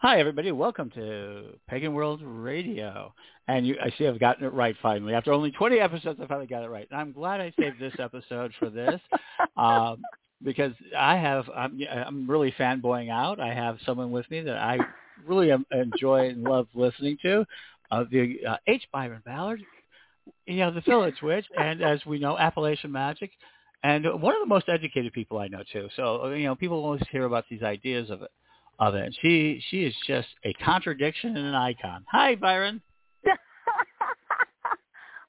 Hi, everybody. Welcome to Pagan World Radio. And you, I see I've gotten it right finally. After only 20 episodes, I finally got it right. And I'm glad I saved this episode for this um, because I have, I'm, I'm really fanboying out. I have someone with me that I really enjoy and love listening to, uh, the uh, H. Byron Ballard, you know, the Village Witch, and as we know, Appalachian Magic. And one of the most educated people I know too. So you know, people always hear about these ideas of it of it. She she is just a contradiction and an icon. Hi, Byron.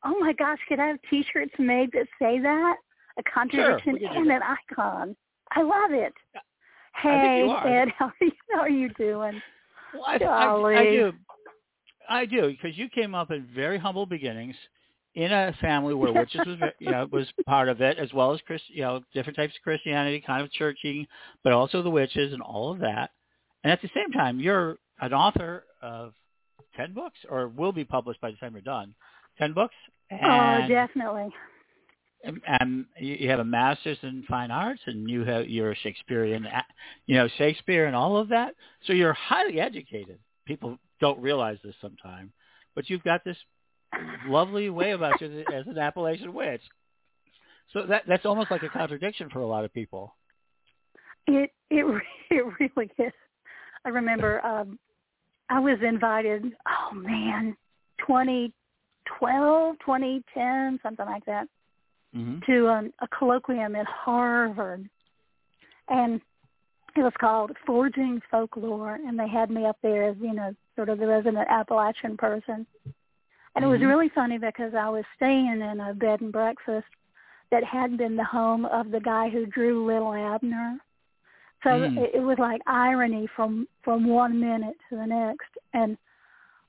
oh my gosh, could I have T-shirts made that say that? A contradiction sure, and an icon. I love it. Hey, Ed, how are you, how are you doing? Well, I, I, I do. I do because you came up in very humble beginnings in a family where witches was you know was part of it as well as Chris you know different types of Christianity, kind of churching, but also the witches and all of that. And at the same time, you're an author of 10 books or will be published by the time you're done. 10 books? Oh, and, oh, definitely. And, and you have a master's in fine arts and you have, you're a Shakespearean, you know, Shakespeare and all of that. So you're highly educated. People don't realize this sometimes. But you've got this lovely way about you as an Appalachian witch. So that that's almost like a contradiction for a lot of people. It it it really is. I remember um, I was invited. Oh man, twenty twelve, twenty ten, something like that, mm-hmm. to um, a colloquium at Harvard, and it was called Forging Folklore, and they had me up there as you know, sort of the resident Appalachian person. And it was mm-hmm. really funny because I was staying in a bed and breakfast that had been the home of the guy who drew Little Abner. So mm. it, it was like irony from from one minute to the next. And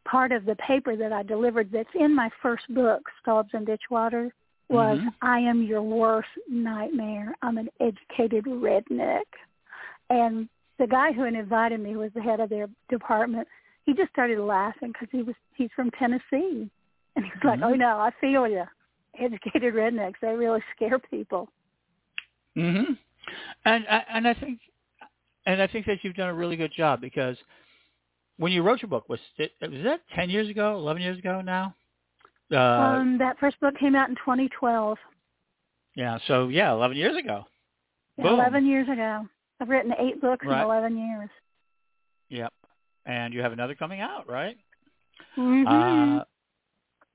part of the paper that I delivered that's in my first book, Staubs and Ditchwater, was mm-hmm. I am your worst nightmare. I'm an educated redneck. And the guy who had invited me was the head of their department. He just started laughing because he was he's from Tennessee, and he was like, mm-hmm. "Oh no, I feel you. Educated rednecks, they really scare people." Mhm. And and I think and I think that you've done a really good job because when you wrote your book, was it was that ten years ago, eleven years ago now? Uh, um, that first book came out in 2012. Yeah, so yeah, eleven years ago. Yeah, eleven years ago. I've written eight books right. in eleven years. Yep, and you have another coming out, right? Mm-hmm. Uh,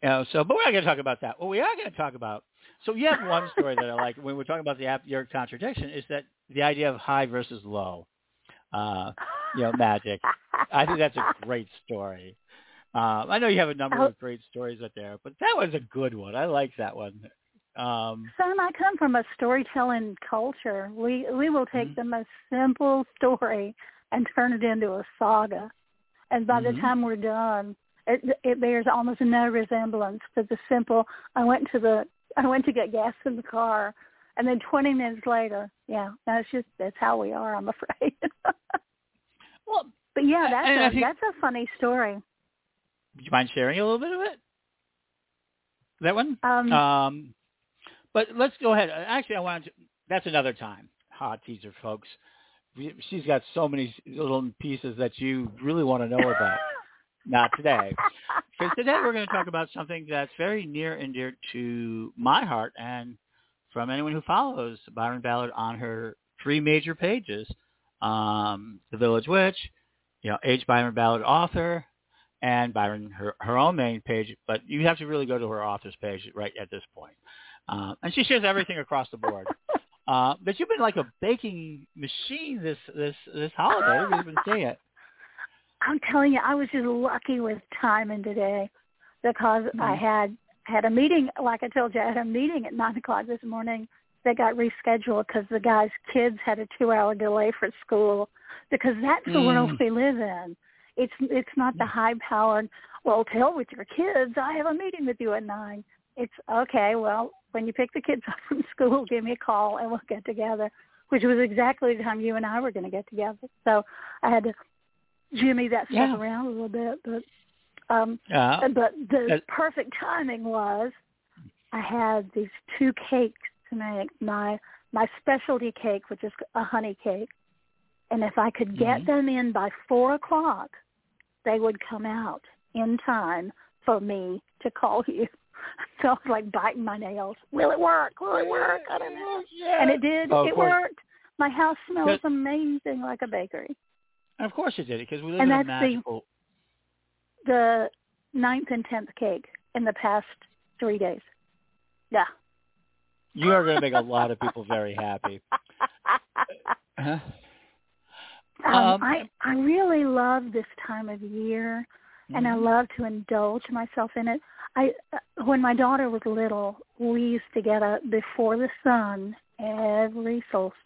know, so, but we're not going to talk about that. What we are going to talk about. So you have one story that I like when we're talking about the your contradiction is that the idea of high versus low uh, you know, magic. I think that's a great story. Um, I know you have a number of great stories out there, but that was a good one. I like that one. Um, Son, I come from a storytelling culture. We we will take mm-hmm. the most simple story and turn it into a saga, and by mm-hmm. the time we're done, it, it bears almost no resemblance to the simple. I went to the I went to get gas in the car and then 20 minutes later, yeah, that's just that's how we are. I'm afraid. well, but yeah, that's a, think, that's a funny story. Would you mind sharing a little bit of it? That one? Um, um, but let's go ahead. Actually, I want to. That's another time. Hot teaser, folks. She's got so many little pieces that you really want to know about. Not today. Because today we're going to talk about something that's very near and dear to my heart and from anyone who follows Byron Ballard on her three major pages, um, The Village Witch, you know, H. Byron Ballard author, and Byron her, her own main page. But you have to really go to her author's page right at this point. Uh, and she shares everything across the board. Uh, but you've been like a baking machine this this this holiday. We've been seeing it. I'm telling you, I was just lucky with timing today because mm-hmm. I had had a meeting, like I told you, I had a meeting at 9 o'clock this morning that got rescheduled because the guy's kids had a two-hour delay for school because that's the mm. world we live in. It's it's not the high-powered, well, tell with your kids, I have a meeting with you at 9. It's, okay, well, when you pick the kids up from school, give me a call and we'll get together, which was exactly the time you and I were going to get together. So I had to jimmy that stuff yeah. around a little bit, but um, yeah. But the perfect timing was I had these two cakes to make. My my specialty cake, which is a honey cake, And if I could get Mhm. them in by four o'clock, they would come out in time for me to call you. So I was like biting my nails. Will it work? Will it work? I don't know. Yeah. And it did. Oh, it worked. My house smells amazing like a bakery. Of course it did because we live And in a magical. The ninth and tenth cake in the past three days. Yeah. You are going to make a lot of people very happy. Huh? Um, Um, I I really love this time of year, and I Mhm. love to indulge myself in it. I uh, when my daughter was little, we used to get up before the sun every solstice,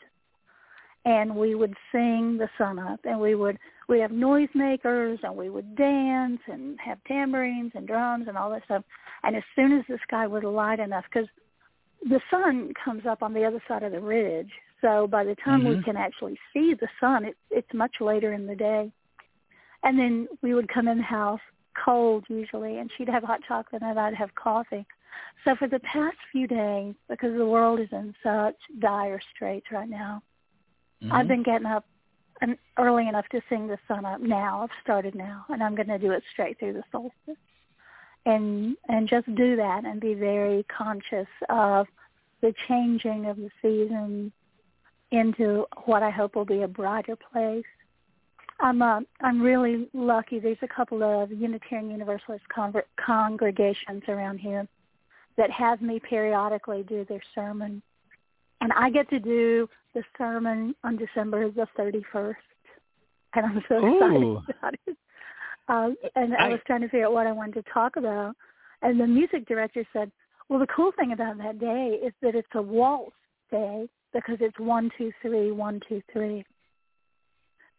and we would sing the sun up, and we would we have noisemakers, and we would dance and have tambourines and drums and all that stuff. And as soon as the sky was light enough, because the sun comes up on the other side of the ridge, so by the time we Mhm. can actually see the sun, it, it's much later in the day. And then we would come in the house cold usually, and she'd have hot chocolate and I'd have coffee. So for the past few days, because the world is in such dire straits right now, I've Mhm. been getting up and early enough to sing the sun up now. I've started now, and I'm going to do it straight through the solstice, and and just do that and be very conscious of the changing of the season into what I hope will be a brighter place. I'm uh, I'm really lucky. There's a couple of Unitarian Universalist con- congregations around here that have me periodically do their sermon, and I get to do the sermon on December the 31st, and I'm so excited about it. Um, and I, I- was trying to figure out what I wanted to talk about, and the music director said, "Well, the cool thing about that day is that it's a waltz day because it's one, two, three, one, two, three.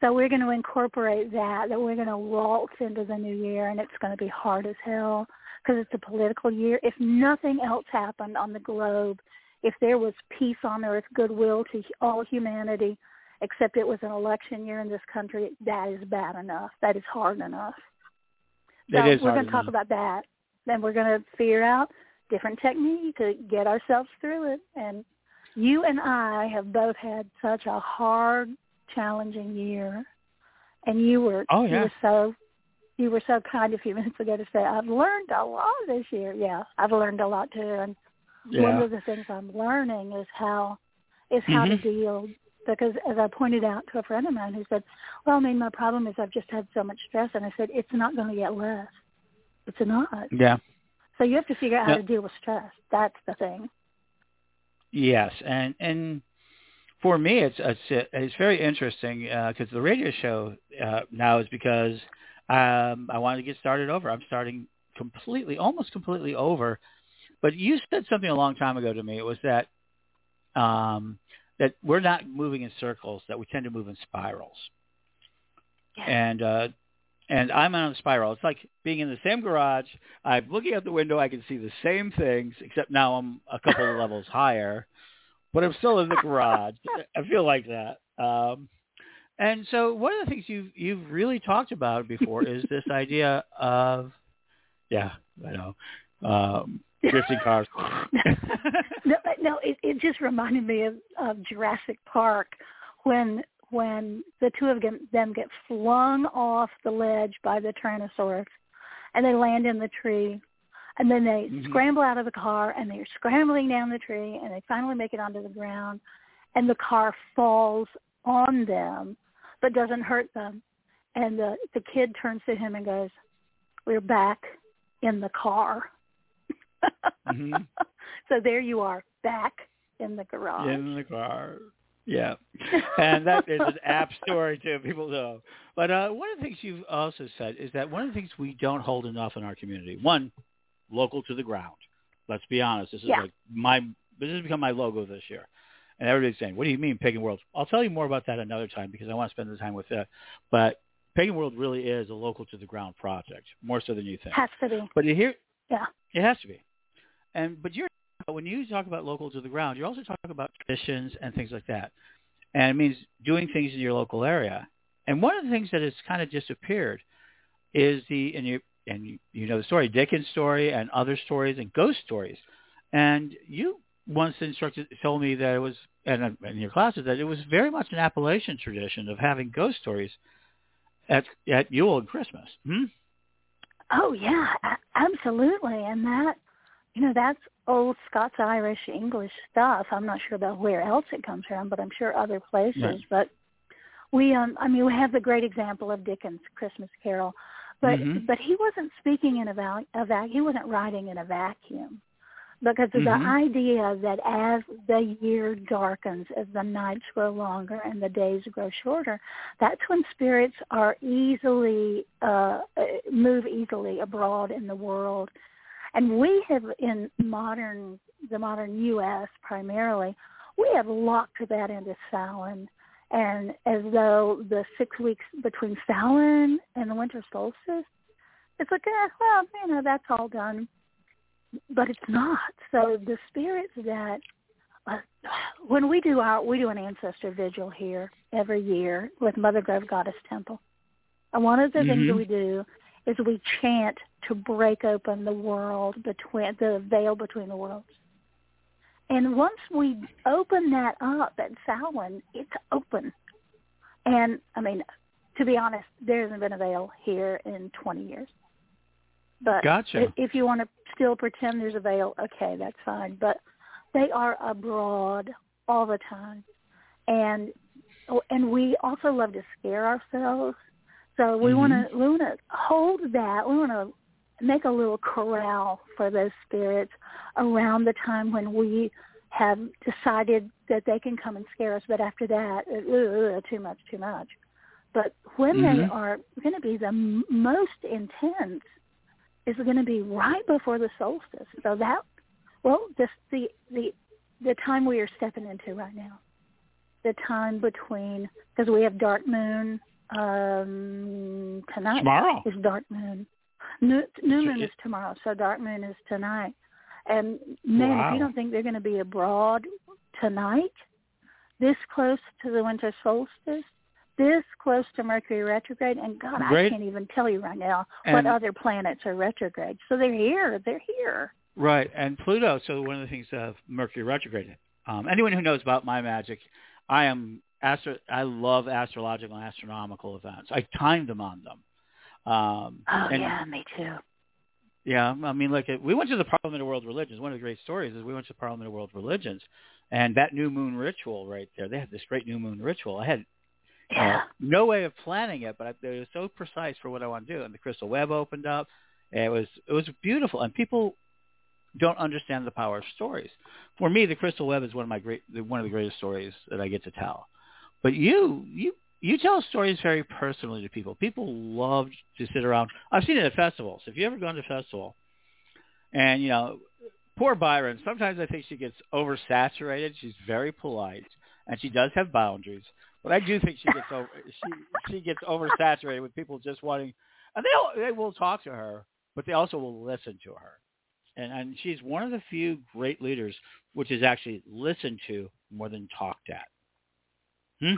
So we're going to incorporate that, that we're going to waltz into the new year, and it's going to be hard as hell because it's a political year. If nothing else happened on the globe, if there was peace on earth, goodwill to all humanity, except it was an election year in this country, that is bad enough. That is hard enough. So It is we're going to talk about that. Then we're going to figure out different technique to get ourselves through it. And you and I have both had such a hard, challenging year. And you were Oh, yeah. you were so you were so kind a few minutes ago to say, I've learned a lot this year. Yeah, I've learned a lot too. And one of the things I'm learning is how is how Mhm. to deal because as I pointed out to a friend of mine who said, Well, I mean my problem is I've just had so much stress and I said, It's not gonna get less. It's not. Yeah. So you have to figure out how to deal with stress. That's the thing. Yes, and and for me, it's it's it's very interesting because the radio show uh, now is because um, I wanted to get started over. I'm starting completely, almost completely over. But you said something a long time ago to me. It was that um, that we're not moving in circles; that we tend to move in spirals. And uh, and I'm on a spiral. It's like being in the same garage. I'm looking out the window. I can see the same things, except now I'm a couple of levels higher, but I'm still in the garage. I feel like that. Um, and so one of the things you've you've really talked about before is this idea of, yeah, I know, um, drifting cars. no, no, it, it just reminded me of, of Jurassic Park when when the two of them, get flung off the ledge by the Tyrannosaurus, and they land in the tree, and then they Mhm. scramble out of the car, and they're scrambling down the tree, and they finally make it onto the ground, and the car falls on them, but doesn't hurt them, and the the kid turns to him and goes, "We're back in the car." Mhm. So there you are, back in the garage. in the car. Yeah. and that is an app story too. People know. But uh, one of the things you've also said is that one of the things we don't hold enough in our community. One, local to the ground. Let's be honest. This is Yeah. like my this has become my logo this year. And everybody's saying, "What do you mean, Pagan World?" I'll tell you more about that another time because I want to spend the time with that. But Pagan World really is a local to the ground project, more so than you think. Has to be. But you hear, Yeah. it has to be. And but you're when you talk about local to the ground, you're also talking about traditions and things like that. And it means doing things in your local area. And one of the things that has kind of disappeared is the and you and you, know the story Dickens story and other stories and ghost stories. And you once instructed told me that it was, and in your classes that it was very much an Appalachian tradition of having ghost stories at at Yule and Christmas. Hmm? Oh yeah, absolutely, and that you know that's old Scots Irish English stuff. I'm not sure about where else it comes from, but I'm sure other places. Right. But we um I mean we have the great example of Dickens' Christmas Carol, but Mhm. but he wasn't speaking in a, val- a vac he wasn't writing in a vacuum because of Mhm. the idea that as the year darkens, as the nights grow longer and the days grow shorter, that's when spirits are easily uh uh, move easily abroad in the world. And we have in modern the modern US primarily, we have locked that into Samhain and as though the six weeks between Samhain and the winter solstice, it's like, eh, well, you know, that's all done. But it's not. So the spirits that uh, when we do our we do an ancestor vigil here every year with Mother Grove Goddess Temple. And one of the things Mhm. that we do is we chant to break open the world between the veil between the worlds. And once we open that up at Samhain, it's open. And I mean, to be honest, there hasn't been a veil here in 20 years. But Gotcha. if you want to still pretend there's a veil, okay, that's fine. But they are abroad all the time, and oh, and we also love to scare ourselves. So we Mhm. want to we want to hold that. We want to make a little corral for those spirits around the time when we have decided that they can come and scare us. But after that, uh, uh, too much, too much. But when they Mhm. are going to be the most intense is going to be right before the solstice. So that, well, just the the the time we are stepping into right now, the time between because we have dark moon um tonight Tomorrow. is dark moon. New, new moon is tomorrow, so dark moon is tonight. And man, if you don't think they're going to be abroad tonight, this close to the winter solstice, this close to Mercury retrograde, and God, I can't even tell you right now what And- other planets are retrograde. So they're here. They're here. Right, and Pluto. So one of the things of Mercury retrograde. Um, anyone who knows about my magic, I am astro. I love astrological and astronomical events. I timed them on them. Um, Oh and yeah, me too. Yeah, I mean, uh, we went to the Parliament of World Religions. One of the great stories is we went to the Parliament of World Religions, and that new moon ritual right there. They had this great new moon ritual. I had uh, no way of planning it, but I, it was so precise for what I want to do. And the crystal web opened up. It was it was beautiful, and people don't understand the power of stories. For me, the crystal web is one of my great one of the greatest stories that I get to tell. But you you you tell stories very personally to people. People love to sit around. I've seen it at festivals. If you ever gone to a festival, and you know, poor Byron. Sometimes I think she gets oversaturated. She's very polite, and she does have boundaries. But I do think she gets over she she gets oversaturated with people just wanting, and they they will talk to her, but they also will listen to her. And and she's one of the few great leaders which is actually listened to more than talked at. Hmm?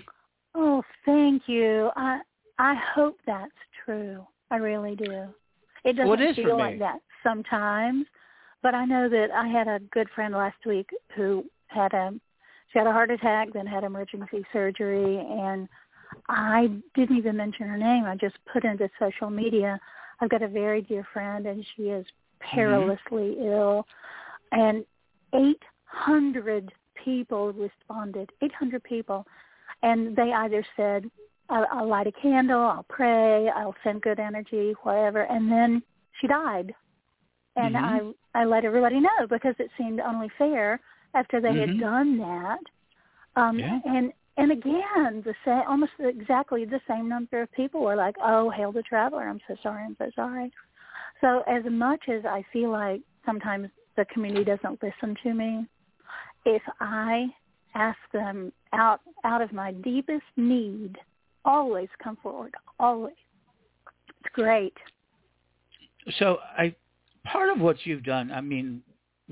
Oh, thank you. I I hope that's true. I really do. It doesn't Well, it feel like that sometimes, but I know that I had a good friend last week who had a she had a heart attack, then had emergency surgery, and I didn't even mention her name. I just put into social media. I've got a very dear friend, and she is perilously ill, and 800 people responded. 800 people and they either said, I'll, I'll light a candle, I'll pray, I'll send good energy, whatever, and then she died. And Mhm. I I let everybody know because it seemed only fair after they Mhm. had done that. Um, Yeah. And and again, the same, almost exactly the same number of people were like, "Oh, hail the traveler! I'm so sorry, I'm so sorry." So as much as I feel like sometimes the community doesn't listen to me, if I ask them out out of my deepest need, always come forward. Always. It's great. So I, part of what you've done, I mean,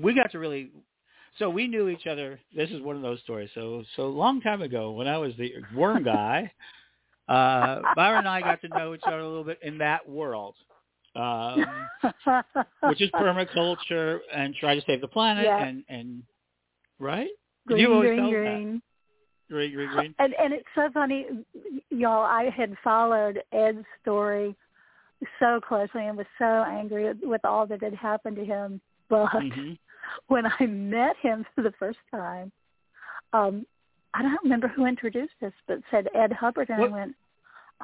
we got to really, so we knew each other. This is one of those stories. So, so long time ago when I was the worm guy, uh, Byron and I got to know each other a little bit in that world, um, which is permaculture and try to save the planet Yeah. and, and right? Green, you always green, green. Green, green, green. And and it's so funny, y'all. I had followed Ed's story so closely and was so angry with all that had happened to him. But hmm when I met him for the first time, um, I don't remember who introduced us, but said Ed Hubbard, and What- I went,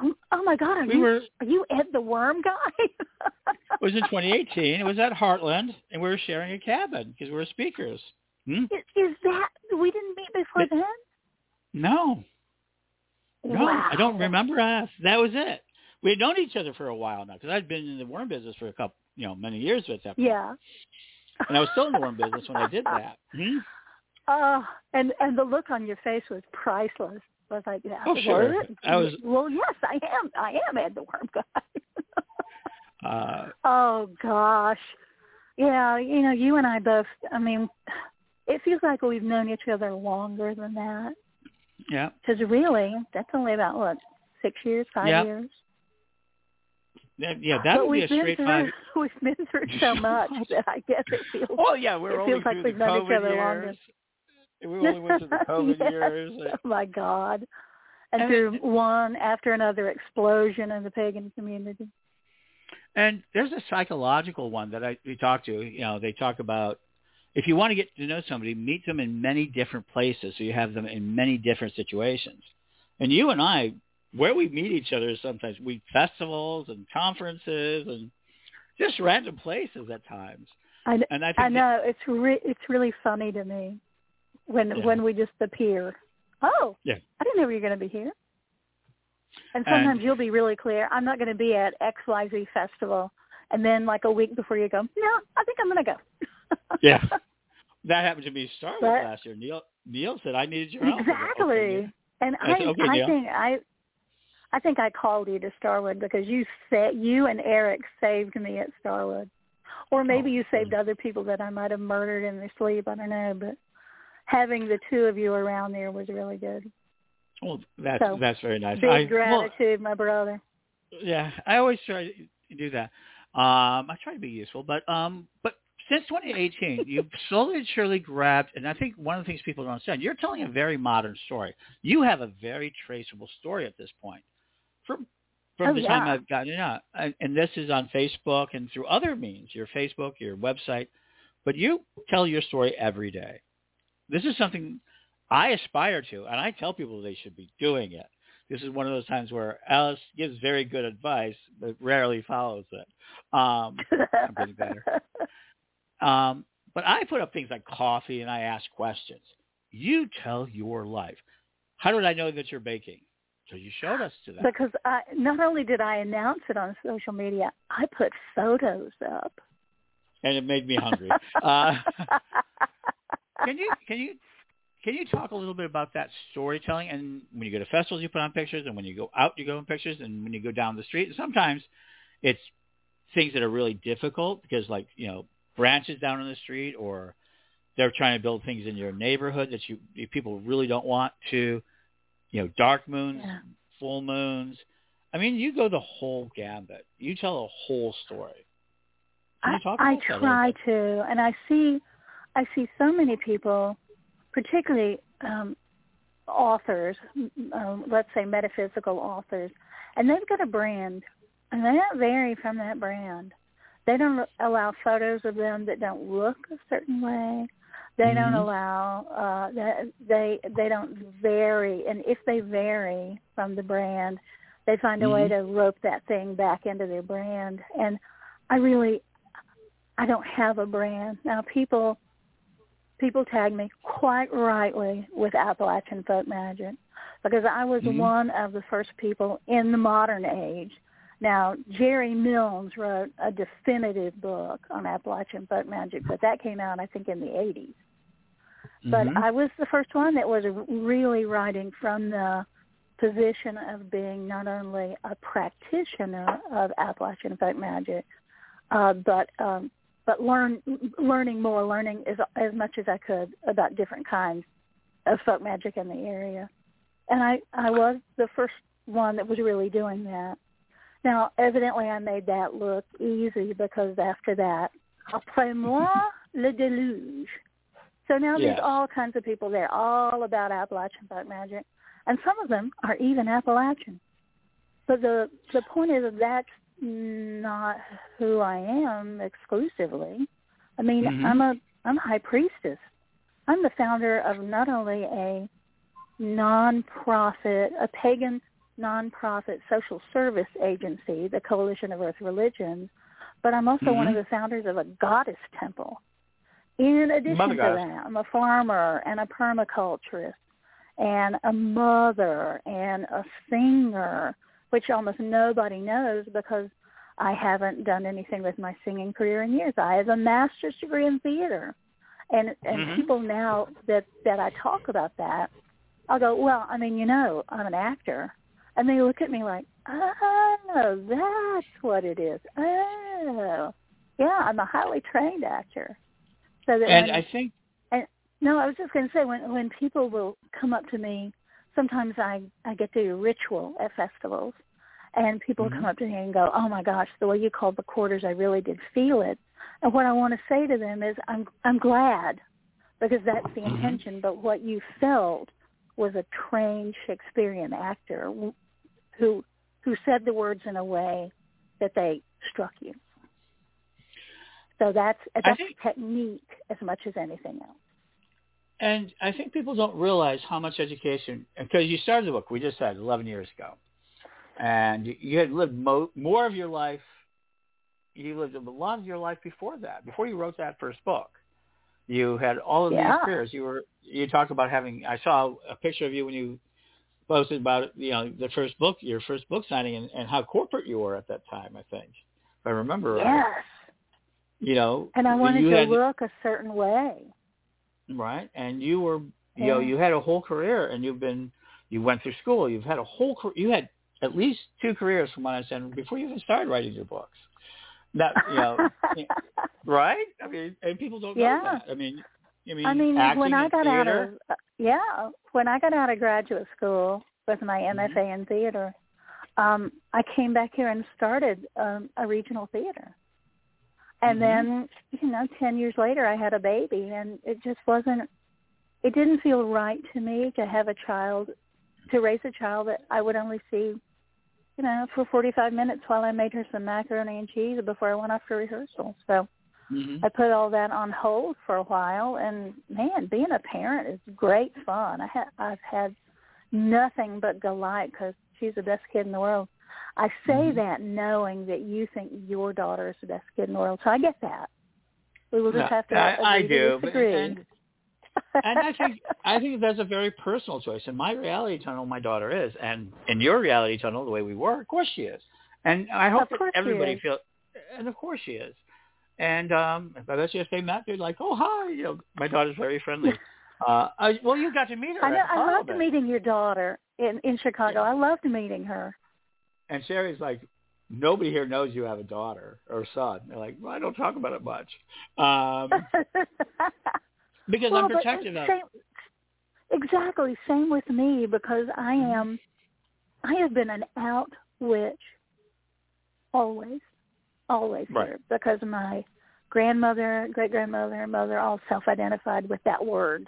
"Oh, oh my God, are We you were. are you Ed the Worm guy?" It was in 2018. It was at Heartland, and we were sharing a cabin because we were speakers. Hmm? is, is that we didn't meet before But- then? No, no, wow. I don't remember us. That was it. We had known each other for a while now because I'd been in the worm business for a couple, you know, many years at that point. Yeah. And I was still in the worm business when I did that. Hmm? Oh, and and the look on your face was priceless. I was like, yeah, Oh, sure. what? I was- Well, yes, I am. I am Ed the Worm guy. Uh, oh gosh, yeah. You know, you and I both. I mean, it feels like we've known each other longer than that. Yeah. Because really, that's only about what six years, five Yeah. years. That, yeah, that but would be a straight through five. we've been through so much that I guess it feels. Oh yeah, we're It only feels like we've known each COVID other longer. years. We only went through the COVID Yes. years. Oh my God. And, And through it- one after another explosion in the pagan community. And there's a psychological one that I we talked to. You know, they talk about if you want to get to know somebody, meet them in many different places, so you have them in many different situations. And you and I, where we meet each other, is sometimes we festivals and conferences and just random places at times. I, And I think I know it's re- it's really funny to me when Yeah. when we just appear. Oh, Yeah. I didn't know you were going to be here. And And- sometimes you'll be really clear. I'm not going to be at X Y Z festival, and then like a week before you go, no, I think I'm going to go. Yeah. that happened to me Starwood But- last year. Neil Neil said I needed your help. Exactly. And I I said, "Okay, I Neil." think I I think I called you to Starwood because you said you and Eric saved me at Starwood. Or maybe Oh, you saved other people that I might have murdered in their sleep, I don't know, but having the two of you around there was really good. Well, that's So, that's very nice. Big I, well, gratitude, my brother. yeah, I always try to do that. Um, I try to be useful, but um, but since 2018, you've slowly and surely grabbed, and I think one of the things people don't understand, you're telling a very modern story. You have a very traceable story at this point, from from Oh, the time. I've gotten it out, and, and this is on Facebook and through other means, your Facebook, your website, but you tell your story every day. This is something I aspire to, and I tell people they should be doing it. This is one of those times where Alice gives very good advice, but rarely follows it. Um, I'm getting better. Um, but I put up things like coffee and I ask questions. You tell your life. How did I know that you're baking? So you showed us to that. because I, not only did I announce it on social media, I put photos up. and it made me hungry. Uh, can you can you can you talk a little bit about that storytelling? And when you go to festivals, you put on pictures, and when you go out, you go in pictures, and when you go down the street, and sometimes it's things that are really difficult because, like you know, branches down in the street, or they're trying to build things in your neighborhood that you people really don't want to. You know, dark moons, Yeah. full moons. I mean, you go the whole gambit. You tell a whole story. I, I try to, and I see, I see so many people, particularly um, authors, um, let's say metaphysical authors, and they've got a brand, and they don't vary from that brand. They don't allow photos of them that don't look a certain way. They don't Mhm. allow uh, that they they don't vary, and if they vary from the brand, they find a way Mhm. to rope that thing back into their brand. And I really, I don't have a brand now. People, people tag me quite rightly with Appalachian folk magic because I was Mhm. one of the first people in the modern age. Now, Jerry Milnes wrote a definitive book on Appalachian folk magic, but that came out, I think, in the 80s. But Mhm. I was the first one that was really writing from the position of being not only a practitioner of Appalachian folk magic, uh, but um, but learn learning more, learning as as much as I could about different kinds of folk magic in the area. And I I was the first one that was really doing that. Now, evidently, I made that look easy because after that, après moi le déluge. So now Yes. there's all kinds of people there, all about Appalachian folk magic, and some of them are even Appalachian. But the the point is that that's not who I am exclusively. I mean, Mhm. I'm a I'm a high priestess. I'm the founder of not only a non-profit, a pagan non-profit social service agency, the Coalition of Earth Religions, but I'm also one of the founders of a goddess temple. In addition Mother to goddess. that, I'm a farmer and a permaculturist and a mother and a singer, which almost nobody knows because I haven't done anything with my singing career in years. I have a master's degree in theater. And and Mhm. people now that that I talk about that, I'll go, well, I mean, you know, I'm an actor. And they look at me like, oh, that's what it is. Oh, yeah, I'm a highly trained actor. So that And when, I think And, no, I was just going to say when when people will come up to me, sometimes I I get to do a ritual at festivals, and people Mhm. come up to me and go, "Oh my gosh, the way you called the quarters, I really did feel it." And what I want to say to them is, "I'm I'm glad, because that's the Mhm. intention. But what you felt was a trained Shakespearean actor who who said the words in a way that they struck you." So that's that's think- technique as much as anything else. And I think people don't realize how much education, because you started the book, we just said 11 years ago, and you had lived mo- more of your life, you lived a lot of your life before that, before you wrote that first book. You had all of Yeah. these careers. You were, you talked about having, I saw a picture of you when you posted about, you know, the first book, your first book signing and, and how corporate you were at that time, I think, if I remember right. Yes. You know, And I wanted you to had, look a certain way. right? And you were, you know, you had a whole career, and you've been, you went through school. You've had a whole, you had at least two careers, from what I understand, before you even started writing your books. That you know, right? I mean, and people don't Yeah. know that. I mean, I mean, I mean, when I got out of uh, yeah, when I got out of graduate school with my Mm-hmm. MFA in theater, um, I came back here and started um, a regional theater. And Mhm. then, you know, ten years later, I had a baby, and it just wasn't. It didn't feel right to me to have a child, to raise a child that I would only see, you know, for forty-five minutes while I made her some macaroni and cheese before I went off to rehearsal. So Mhm. I put all that on hold for a while, and man, being a parent is great fun. I ha- I've had nothing but delight because she's the best kid in the world. I say Mhm. that knowing that you think your daughter is the best kid in the world, so I get that. We will just No, have to I, I do, disagree. and and I think I think that's a very personal choice. In my reality tunnel, my daughter is, and in your reality tunnel, the way we were, of course she is. And I hope that everybody feels, and of course she is. And um, I bet you if they met, they'd like, oh hi, you know, my daughter's very friendly. Uh, I, well, you got to meet her. I know. I loved meeting your daughter in in Chicago. I loved meeting her. And Sherry's like, nobody here knows you have a daughter or son. They're like, well, I don't talk about it much. Um, because well, I'm protective of same, exactly same with me because I Mm-hmm. am I have been an out witch always always Right. here because my grandmother great grandmother and mother all self identified with that word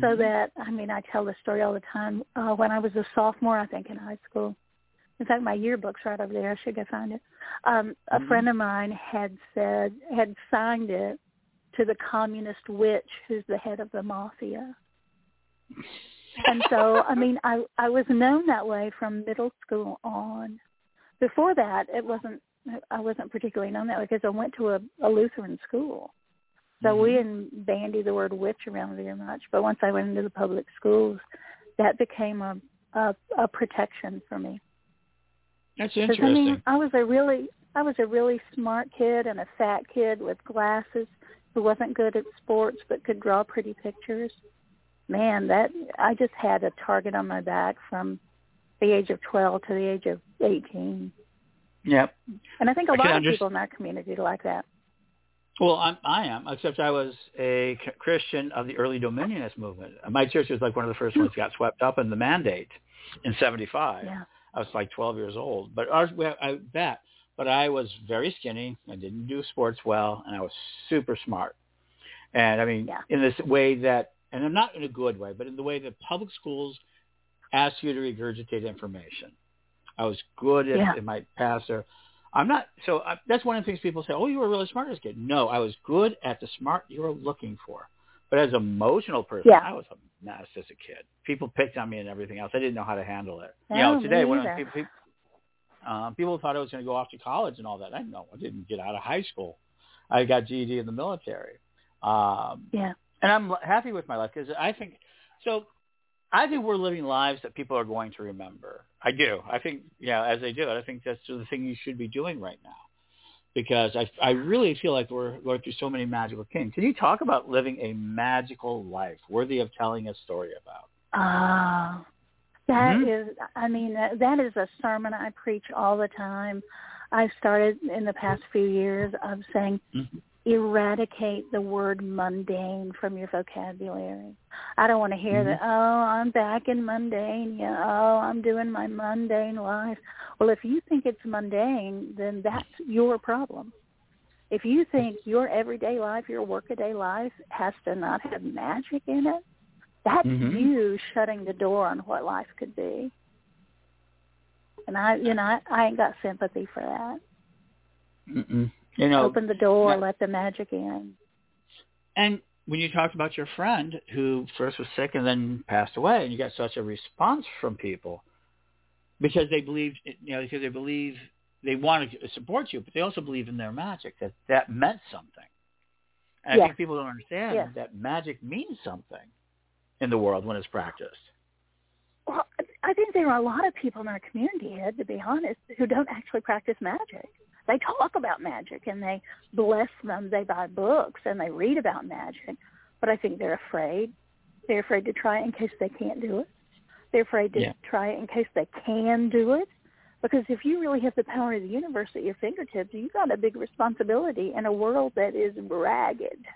so Mhm. that I mean I tell the story all the time uh when I was a sophomore I think in high school in fact my yearbook's right over there I should go find it um a Mhm. friend of mine had said had signed it to the communist witch who's the head of the mafia and so I mean I I was known that way from middle school on before that it wasn't I wasn't particularly known that way because I went to a, a Lutheran school so we Mhm. didn't bandy the word witch around very much. But once I went into the public schools, that became a a, a protection for me. That's interesting. I mean, I was a really I was a really smart kid and a fat kid with glasses who wasn't good at sports but could draw pretty pictures. Man, that I just had a target on my back from the age of 12 to the age of 18. Yep. And I think a I lot of people in our community like that. Well, I'm, I am, except I was a Christian of the early Dominionist movement. My church was like one of the first hmm. ones that got swept up in the mandate in '75. Yeah. I was like 12 years old, but ours, we- I bet. But I was very skinny. I didn't do sports well, and I was super smart. And I mean, Yeah. in this way that, and I'm not in a good way, but in the way that public schools ask you to regurgitate information. I was good at, Yeah. in my past. Or I'm not. So I, that's one of the things people say. Oh, you were really smart as a kid. No, I was good at the smart you were looking for. But as an emotional person, Yeah. I was a mess as a kid. People picked on me and everything else. I didn't know how to handle it. you know, today when people, people, um, people thought I was going to go off to college and all that. I didn't know. I didn't get out of high school. I got GED in the military. Um, Yeah. and I'm happy with my life because I think so. I think we're living lives that people are going to remember. I do. I think, yeah, as they do it, I think that's the thing you should be doing right now, because I I really feel like we're going through so many magical things. Can you talk about living a magical life worthy of telling a story about? Ah, that Mhm. is. I mean, that, that is a sermon I preach all the time. I've started in the past few years of saying, Mhm. Eradicate the word mundane from your vocabulary. I don't want to hear Mhm. that, oh, I'm back in mundane. Yeah, oh, I'm doing my mundane life. Well, if you think it's mundane, then that's your problem. If you think your everyday life, your workaday life has to not have magic in it, that's Mhm. you shutting the door on what life could be. And I, you know, I, I ain't got sympathy for that. Mm-mm. You know, Open the door, yeah. let the magic in. And when you talked about your friend who first was sick and then passed away, and you got such a response from people because they believed, you know, because they believe they want to support you, but they also believe in their magic that that meant something. And I Yeah. think people don't understand Yeah. that magic means something in the world when it's practiced. Well, I think there are a lot of people in our community, Ed, to be honest, who don't actually practice magic. They talk about magic and they bless them. They buy books and they read about magic, but I think they're afraid. They're afraid to try it in case they can't do it. They're afraid to Yeah. try it in case they can do it. Because if you really have the power of the universe at your fingertips, you've got a big responsibility in a world that is ragged.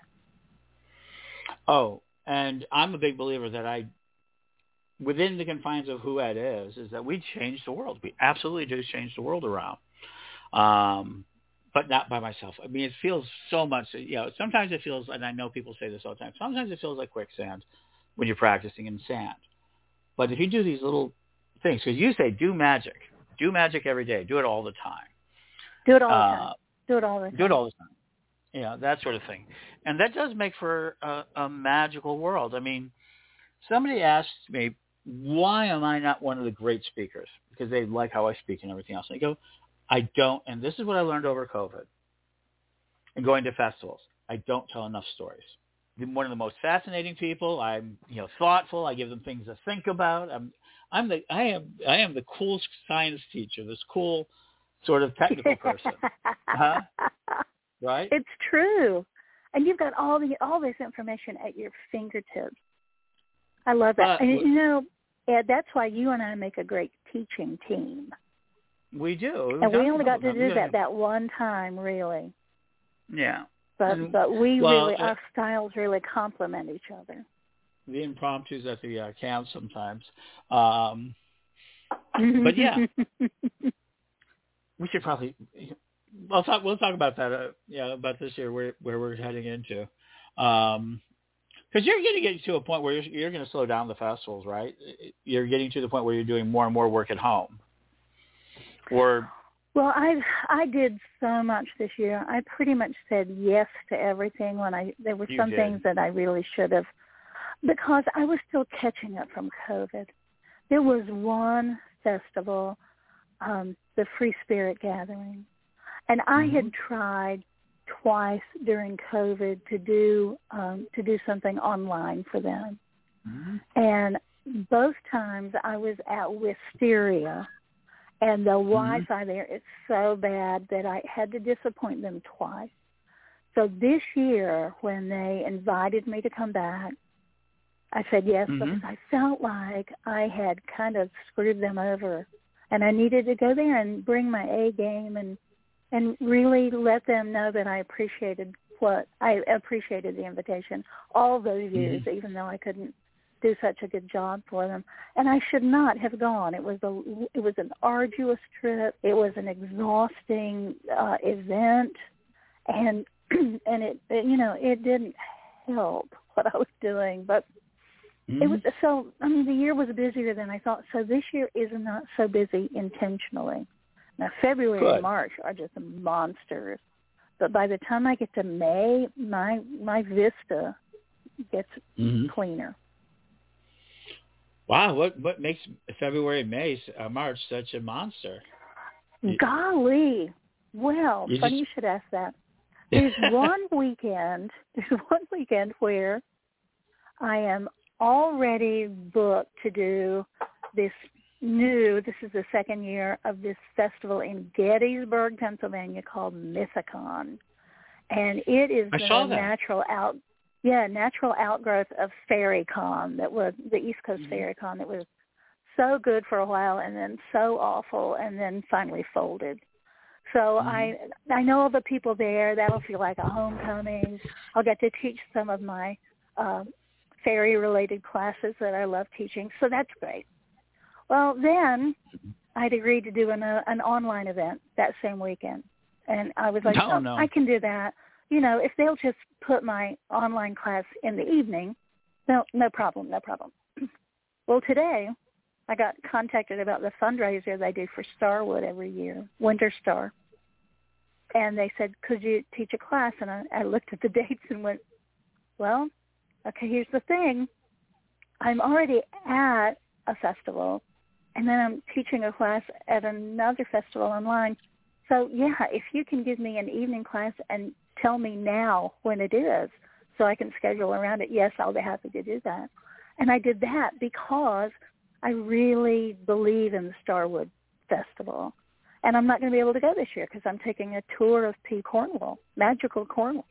Oh, and I'm a big believer that I, within the confines of who Ed is, is that we change the world. We absolutely do change the world around, um, but not by myself. I mean, it feels so much. You know, sometimes it feels, and I know people say this all the time. Sometimes it feels like quicksand when you're practicing in sand. But if you do these little things, because you say do magic, do magic every day, do it all the time. Do it all the Uh, time. Do it all the time. do it all the time. You know, that sort of thing. And that does make for a, a magical world. I mean, somebody asked me, why am I not one of the great speakers? Because they like how I speak and everything else. And I go, I don't, and this is what I learned over COVID and going to festivals. I don't tell enough stories. I'm one of the most fascinating people. I'm, you know, thoughtful. I give them things to think about. I'm, I'm the, I am, I am the cool science teacher, this cool sort of technical person, Huh? right? It's true. And you've got all the all this information at your fingertips. I love that. But- uh, and you know, Ed, that's why you and I make a great teaching team. We do. And we only got to do that that one time really. Yeah. But And- but we well, really uh, our styles really complement each other. The impromptus at the uh, camp sometimes. Um, But yeah. we should probably. We'll talk. We'll talk about that. Uh, yeah, about this year where where we're heading into. Um, because you're going to get to a point where you're, you're going to slow down the festivals, right? You're getting to the point where you're doing more and more work at home. Or Well, I I did so much this year. I pretty much said yes to everything when I there were some did. things that I really should have because I was still catching up from COVID. There was one festival, um, the Free Spirit Gathering, and I had Mhm. tried twice during COVID to do um, to do something online for them, and both times I was at Wisteria, and the Wi-Fi there is so bad that I had to disappoint them twice. So this year, when they invited me to come back, I said yes Mhm. because I felt like I had kind of screwed them over, and I needed to go there and bring my A game and and really let them know that I appreciated what I appreciated the invitation all those years, even though I couldn't do such a good job for them. And I should not have gone. It was a it was an arduous trip. It was an exhausting uh, event, and and it, it you know it didn't help what I was doing. But Mm-hmm. it was so. I mean, the year was busier than I thought. So this year is not so busy intentionally. Now February Good. and March are just monsters. But by the time I get to May, my my vista gets hmm cleaner. Wow, what what makes February, May, uh, March such a monster? Golly. Well, You funny just- you should ask that. There's one weekend. There's one weekend where I am already booked to do this new. This is the second year of this festival in Gettysburg, Pennsylvania, called Mythicon, and it is I the natural out. Yeah, natural outgrowth of FairyCon that was the East Coast Mhm. FairyCon that was so good for a while and then so awful and then finally folded. So Mhm. I I know all the people there. That'll feel like a homecoming. I'll get to teach some of my uh, fairy related classes that I love teaching. So that's great. Well, then I'd agreed to do an uh, an online event that same weekend, and I was like, Oh, "Oh, no. I can do that. You know, if they'll just put my online class in the evening, no, no problem, no problem. well, today I got contacted about the fundraiser they do for Starwood every year, Winter Star. And they said, could you teach a class? And I, I looked at the dates and went, well, okay, here's the thing. I'm already at a festival, and then I'm teaching a class at another festival online. So, yeah, if you can give me an evening class and tell me now when it is so I can schedule around it, yes, I'll be happy to do that. And I did that because I really believe in the Starwood Festival. And I'm not going to be able to go this year because I'm taking a tour of P. Cornwall, magical Cornwall.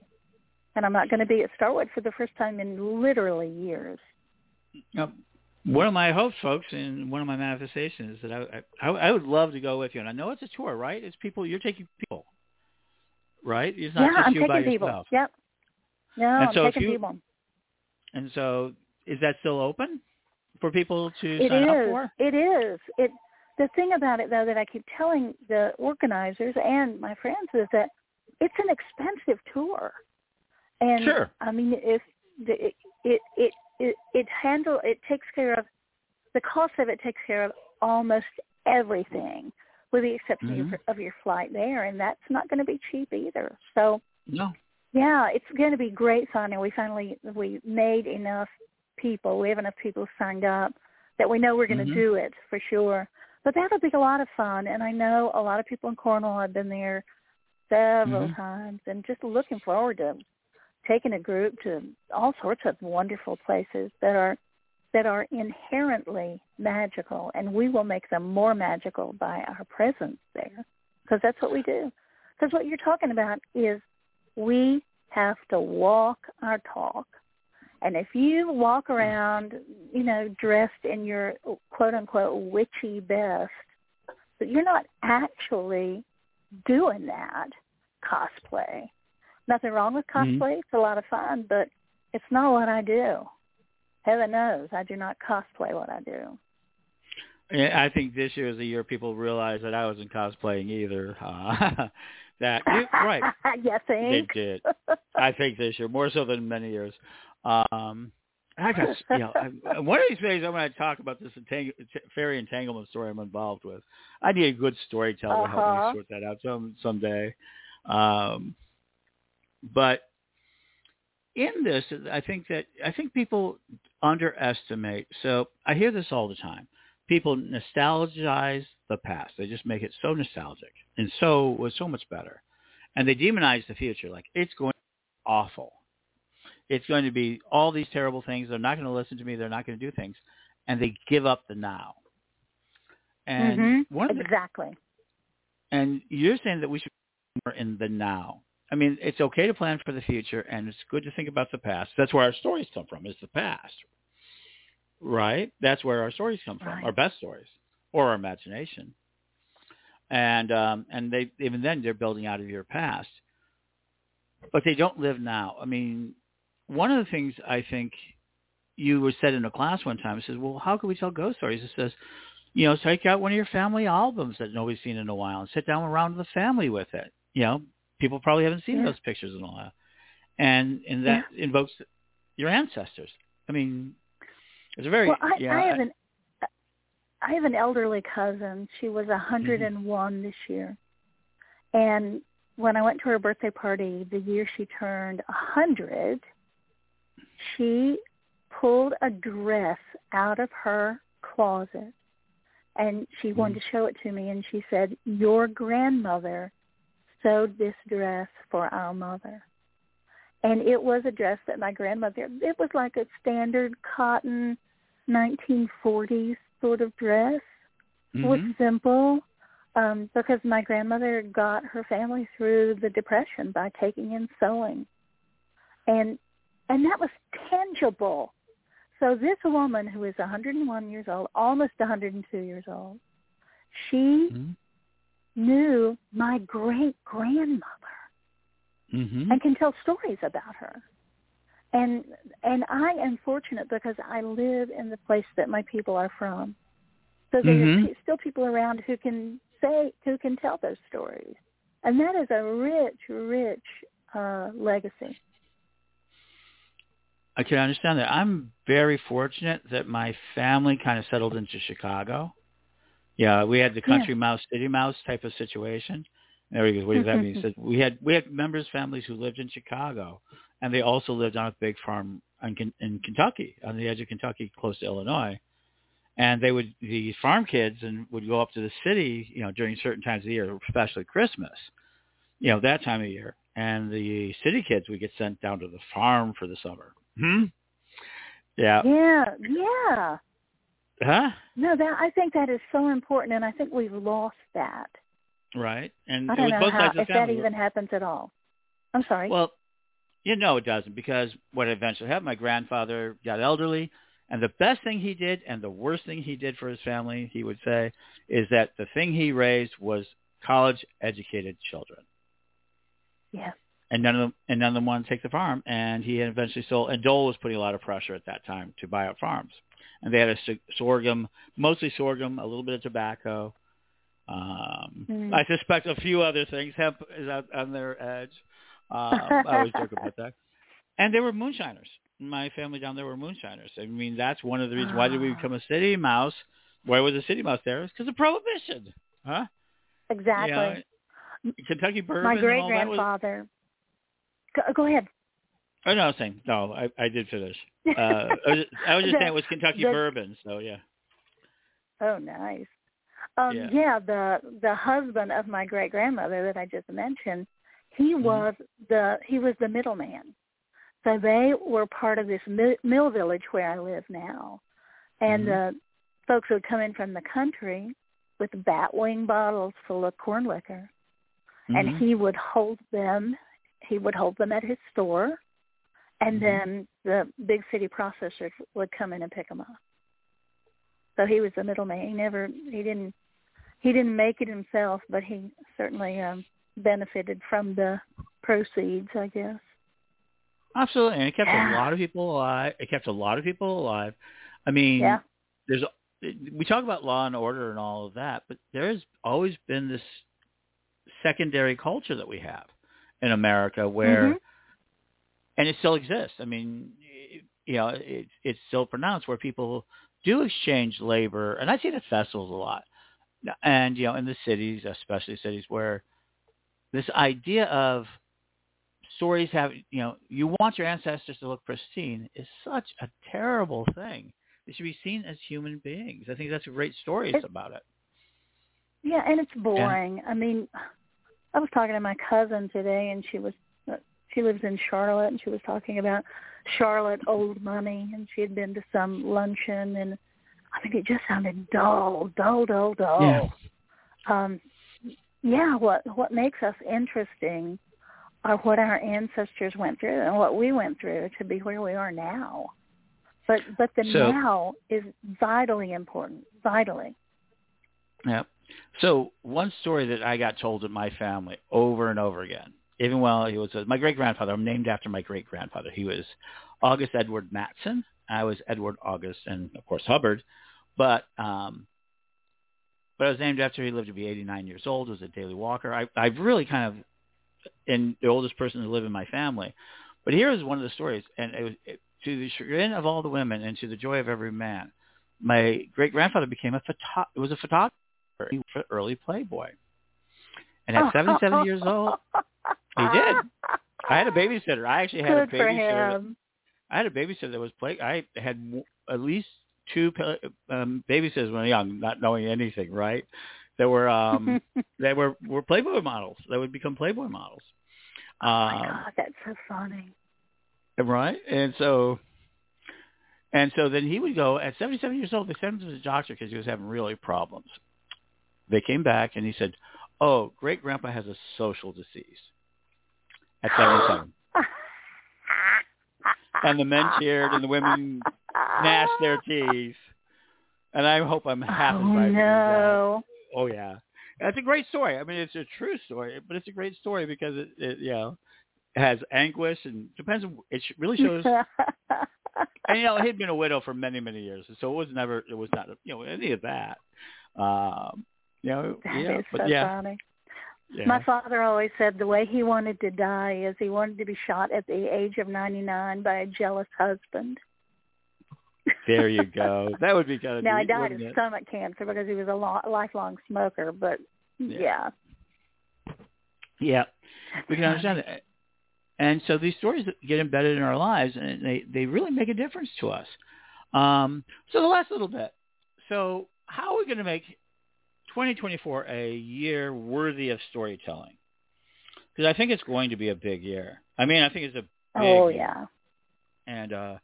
And I'm not going to be at Starwood for the first time in literally years. Now, one of my hopes, folks, and one of my manifestations is that I, I I would love to go with you. And I know it's a tour, right? It's people you're taking people, right? It's not yeah, just I'm you taking by people. yourself. Yep. No, And I'm so taking you- people. And so, is that still open for people to It sign up is. for? It is. It. The thing about it, though, that I keep telling the organizers and my friends is that it's an expensive tour, and Sure. I mean, if the, it, it it it it handle it takes care of the cost of it takes care of almost everything, with the exception Mhm. of, your, of your flight there, and that's not going to be cheap either. So No. yeah, it's going to be great fun, and we finally we made enough people. We have enough people signed up that we know we're going to Mhm. do it for sure. But that'll be a lot of fun, and I know a lot of people in Cornwall have been there several Mhm. times, and just looking forward to taking a group to all sorts of wonderful places that are that are inherently magical, and we will make them more magical by our presence there, because that's what we do. Because what you're talking about is we have to walk our talk. And if you walk around, you know, dressed in your quote unquote witchy best, but you're not actually doing that cosplay. Nothing wrong with Mhm. cosplay. It's a lot of fun, but it's not what I do. Heaven knows I do not cosplay what I do. I think this year is the year people realize that I wasn't cosplaying either. Uh, that you, right? you They did. I think this year more so than many years. Um, I got you know I, one of these days I'm going to talk about this entang- fairy entanglement story I'm involved with. I need a good storyteller to help Uh-huh. me sort that out some someday. Um, but in this, I think that I think people underestimate. So I hear this all the time. People nostalgize the past. They just make it so nostalgic and so was so much better, and they demonize the future. Like it's going to be awful. It's going to be all these terrible things. They're not going to listen to me. They're not going to do things, and they give up the now. And Mhm. one the Exactly. and you're saying that we should be more in the now. I mean, it's okay to plan for the future, and it's good to think about the past. That's where our stories come from, is the past. Right? That's where our stories come from, Right. our best stories, or our imagination. And um, and they even then they're building out of your past, but they don't live now. I mean, one of the things I think you were said in a class one time. It says, "Well, how can we tell ghost stories?" It says, you know, take out one of your family albums that nobody's seen in a while and sit down around the family with it. You know, people probably haven't seen Yeah. those pictures in a while, and and that invokes your ancestors. I mean, it's a very well. I, yeah, I have an I have an elderly cousin. She was a 101 Mm-hmm. this year, and when I went to her birthday party the year she turned a 100, she pulled a dress out of her closet and she wanted Mm-hmm. to show it to me and she said, Your grandmother sewed this dress for our mother. And it was a dress that my grandmother it was like a standard cotton nineteen forties sort of dress. It was simple. Um, because my grandmother got her family through the depression by taking in sewing. And and that was tangible. So this woman who is 101 years old, almost 102 years old, she Mhm. Knew my great grandmother Mhm. and can tell stories about her. And and I am fortunate because I live in the place that my people are from. So there Mhm. are still people around who can say who can tell those stories. And that is a rich, rich uh legacy. I can understand that. I'm very fortunate that my family kind of settled into Chicago. Yeah, we had the country mouse, city mouse type of situation. There he goes. What does that mean? He said we had we had members families who lived in Chicago, and they also lived on a big farm in, in Kentucky, on the edge of Kentucky, close to Illinois. And they would the farm kids and would go up to the city, you know, during certain times of the year, especially Christmas, you know, that time of year. And the city kids would get sent down to the farm for the summer. Hmm. Yeah. Yeah, yeah. Huh? No, that I think that is so important and I think we've lost that. Right. And I don't was know how if that even happens at all. I'm sorry. Well, you know it doesn't because what eventually happened, my grandfather got elderly, and the best thing he did and the worst thing he did for his family, he would say, is that the thing he raised was college-educated children, yeah. and none of them and none of them wanted to take the farm. And he eventually sold. And Dole was putting a lot of pressure at that time to buy out farms, and they had a sorghum, mostly sorghum, a little bit of tobacco. Um, Mm. I suspect a few other things. Hemp is out on their edge. Um, I always joke about that. And they were moonshiners. My family down there were moonshiners. I mean, that's one of the reasons. Why did we Ah. become a city mouse? Why was a city mouse there? It's because of prohibition, huh? Exactly. You know, Kentucky bourbon. My great that was- grandfather. Go, go ahead. Oh no, I was saying no. I, I did finish. Uh, I was just, I was just The- saying it was Kentucky the- bourbon. So yeah. Oh, nice. Um, Yeah. yeah. the the husband of my great grandmother that I just mentioned, he Mhm. was the he was the middleman. So they were part of this mill, village where I live now, and Mhm. the folks would come in from the country with batwing bottles full of corn liquor, and Mhm. he would hold them. He would hold them at his store, and Mhm. then the big city processors would come in and pick them up. So he was the middleman. He never, he didn't, he didn't make it himself, but he certainly um, benefited from the proceeds, I guess. Absolutely, and it kept Yeah. a lot of people alive. It kept a lot of people alive. I mean, Yeah. there's we talk about law and order and all of that, but there has always been this secondary culture that we have in America where, Mhm. And it still exists. I mean, it- you know, it, it's still pronounced where people do exchange labor, and I see it at festivals a lot, and you know, in the cities, especially cities where this idea of stories have, you know, you want your ancestors to look pristine is such a terrible thing. They should be seen as human beings. I think that's a great stories It- about it. Yeah, and it's boring. I mean, I was talking to my cousin today, and she was she lives in Charlotte, and she was talking about Charlotte old money, and she had been to some luncheon, and I mean, it just sounded dull, dull, dull, dull. Yeah. Um, yeah, what what makes us interesting are what our ancestors went through and what we went through to be where we are now. But but the So- now is vitally important, vitally. Yeah. So one story that I got told in my family over and over again, even while he was my great grandfather, I'm named after my great grandfather. He was August Edward Matson. I was Edward August, and of course Hubbard. But um, but I was named after he lived to be 89 years old. Was a daily walker. I I've really kind of and the oldest person to live in my family. But here is one of the stories, and it was it, to the chagrin of all the women and to the joy of every man, my great grandfather became a photo. was a photographer for early Playboy, and at 77 years old, he did. I had a babysitter. I actually had Good a babysitter. For him. I had a babysitter that was play. I had at least two um, babysitters when I was young, not knowing anything, right? That were um that were were Playboy models. That would become Playboy models. Oh my Um, god, that's so funny. right? And so, and so then he would go at 77 years old. They sent him to the doctor because he was having really problems. They came back and he said, "Oh, great grandpa has a social disease." At 77, and the men cheered and the women gnashed their teeth. And I hope I'm half as oh no. Oh yeah, that's a great story. I mean, it's a true story, but it's a great story because it, it you know, has anguish and depends. On, it really shows. and you know, he'd been a widow for many, many years, so it was never, it was not, you know, any of that. Um, you know, That yeah, but so yeah, funny. Yeah. My father always said the way he wanted to die is he wanted to be shot at the age of 99 by a jealous husband. there you go. That would be kind of Now he neat, died of it? stomach cancer because he was a lo- lifelong smoker, but Yeah. yeah. Yeah, we can understand that. And so these stories get embedded in our lives, and they they really make a difference to us. Um, so the last little bit. So how are we going to make 2024 a year worthy of storytelling? Because I think it's going to be a big year. I mean, I think it's a big Oh yeah. And uh,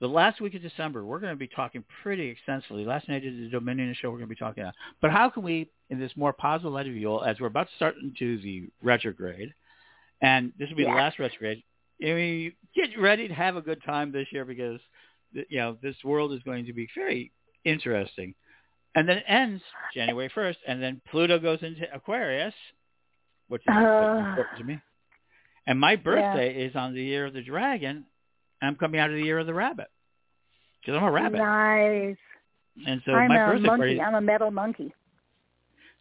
the last week of December, we're going to be talking pretty extensively. Last night at the Dominion show, we're going to be talking about. But how can we, in this more positive light of view, as we're about to start into the retrograde, and this will be Yeah. the last retrograde, I mean, get ready to have a good time this year because, you know, this world is going to be very interesting. And then it ends January 1st, and then Pluto goes into Aquarius, which is Uh. important to me. And my birthday is on the year of the dragon, and I'm coming out of the year of the rabbit because I'm a rabbit. Nice. And so I'm my a birthday monkey. party. I'm a metal monkey.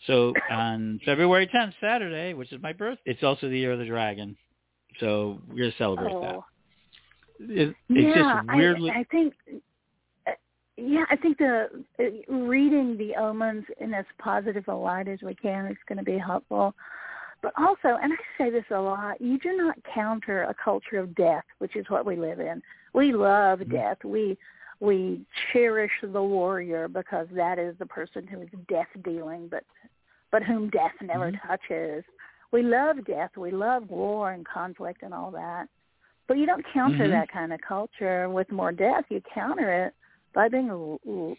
So on February 10th, Saturday, which is my birth, it's also the year of the dragon. So we're gonna celebrate that. Oh. It, it's yeah, just weirdly. I, I think. Yeah, I think the uh, reading the omens in as positive a light as we can is going to be helpful. But also, and I say this a lot, you do not counter a culture of death, which is what we live in. We love Mhm. death. We we cherish the warrior because that is the person who is death dealing, but but whom death never Mhm. touches. We love death. We love war and conflict and all that. But you don't counter Mhm. that kind of culture with more death. You counter it by being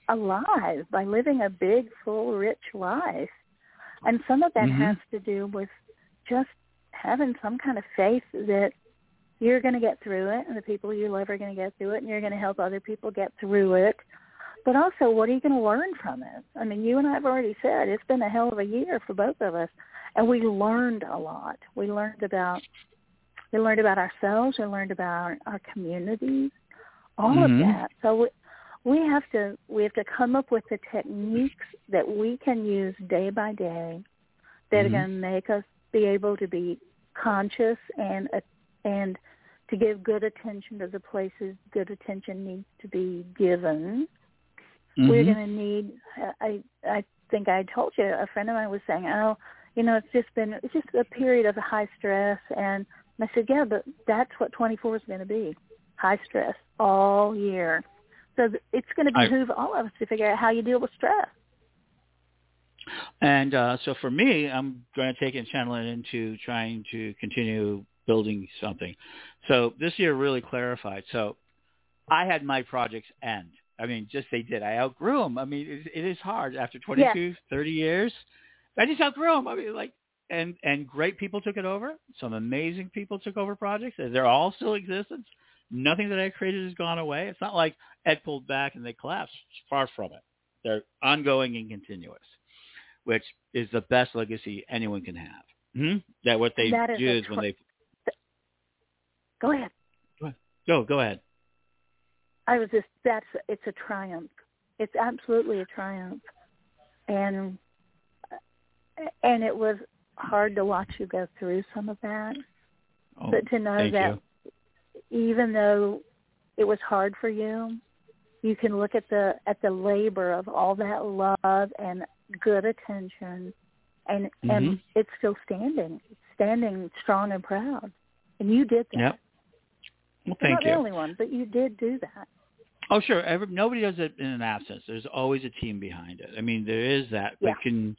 alive, by living a big, full, rich life. And some of that Mhm. has to do with just having some kind of faith that you're going to get through it and the people you love are going to get through it and you're going to help other people get through it. But also, what are you going to learn from it? I mean, you and I have already said it's been a hell of a year for both of us, and we learned a lot. We learned about we learned about ourselves. We learned about our communities, all Mhm. of that. So we, have to we have to come up with the techniques that we can use day by day that Mhm. are going to make us be able to be conscious and uh, and to give good attention to the places good attention needs to be given. We're Mhm. going to need. I I think I told you a friend of mine was saying, oh, you know, it's just been it's just a period of high stress, and I said, yeah, but that's what 24 is going to be, high stress all year. So it's going to I- behoove all of us to figure out how you deal with stress. And uh, so for me, I'm going to take and channel it into trying to continue building something. So this year really clarified. So I had my projects end. I mean, just they did. I outgrew them. I mean, it, it is hard after 22, 30 years. I just outgrew them. I mean, like, and and great people took it over. Some amazing people took over projects. They're all still existence. Nothing that I created has gone away. It's not like Ed pulled back and they collapsed. It's Far from it. They're ongoing and continuous, which is the best legacy anyone can have. Mm-hmm. That what they That is a use tw- when they Go ahead. go go ahead. I was just that's it's a triumph. It's absolutely a triumph, and and it was hard to watch you go through some of that, Oh, but to know thank that you. Even though it was hard for you, you can look at the at the labor of all that love and good attention and Mhm. and it's still standing standing strong and proud and you did that Yep. Well, You're thank not you. the only one but you did do that Oh, sure. Every, nobody does it in an absence. There's always a team behind it. I mean, there is that. Yeah. Can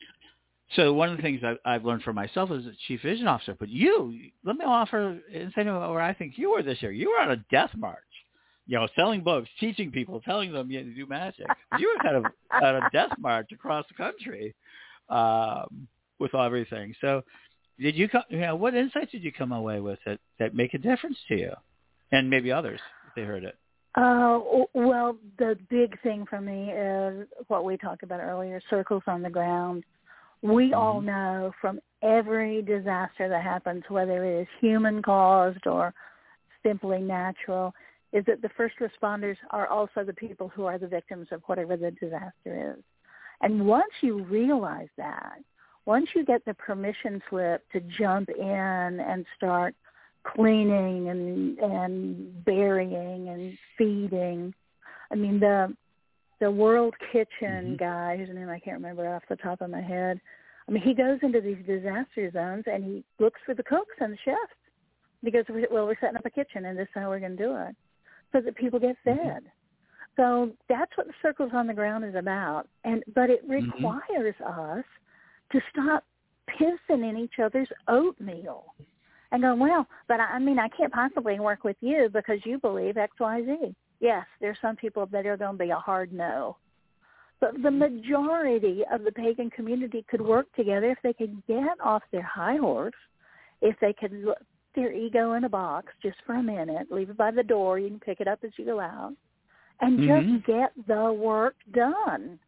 so one of the things I've, I've learned for myself as a chief vision officer. But you, let me offer instead of where I think you were this year. You were on a death march. You know, selling books, teaching people, telling them you know, to do magic. You were kind of on a death march across the country um, with all everything. So, did you come? You know, what insights did you come away with that that make a difference to you, and maybe others if they heard it? Uh, well, the big thing for me is what we talked about earlier, circles on the ground. We all Mhm. know from every disaster that happens, whether it is human caused or simply natural, is that the first responders are also the people who are the victims of whatever the disaster is. And once you realize that, once you get the permission slip to jump in and start cleaning and and burying and feeding. I mean the the World Kitchen Mhm. guy, whose name I can't remember off the top of my head. I mean, he goes into these disaster zones and he looks for the cooks and the chefs. He goes, well, we're setting up a kitchen and this is how we're going to do it, so that people get Mhm. fed. So that's what the circles on the ground is about. And but it Mhm. requires us to stop pissing in each other's oatmeal and go, well, but I I mean, I can't possibly work with you because you believe X, Y, Z. Yes, there's some people that are going to be a hard no. But the majority of the pagan community could work together if they could get off their high horse, if they could put their ego in a box just for a minute, leave it by the door, you can pick it up as you go out, and Mhm. just get the work done.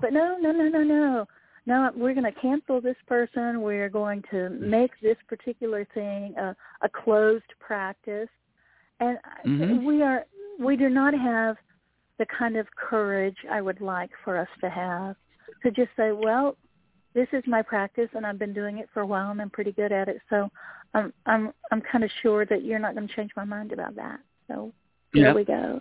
But no, no, no, no, no. No, we're going to cancel this person. We're going to make this particular thing a, a closed practice. And Mhm. we are we do not have the kind of courage I would like for us to have to just say, well, this is my practice and I've been doing it for a while and I'm pretty good at it. So I'm I'm I'm kind of sure that you're not going to change my mind about that. So there Yep. we go.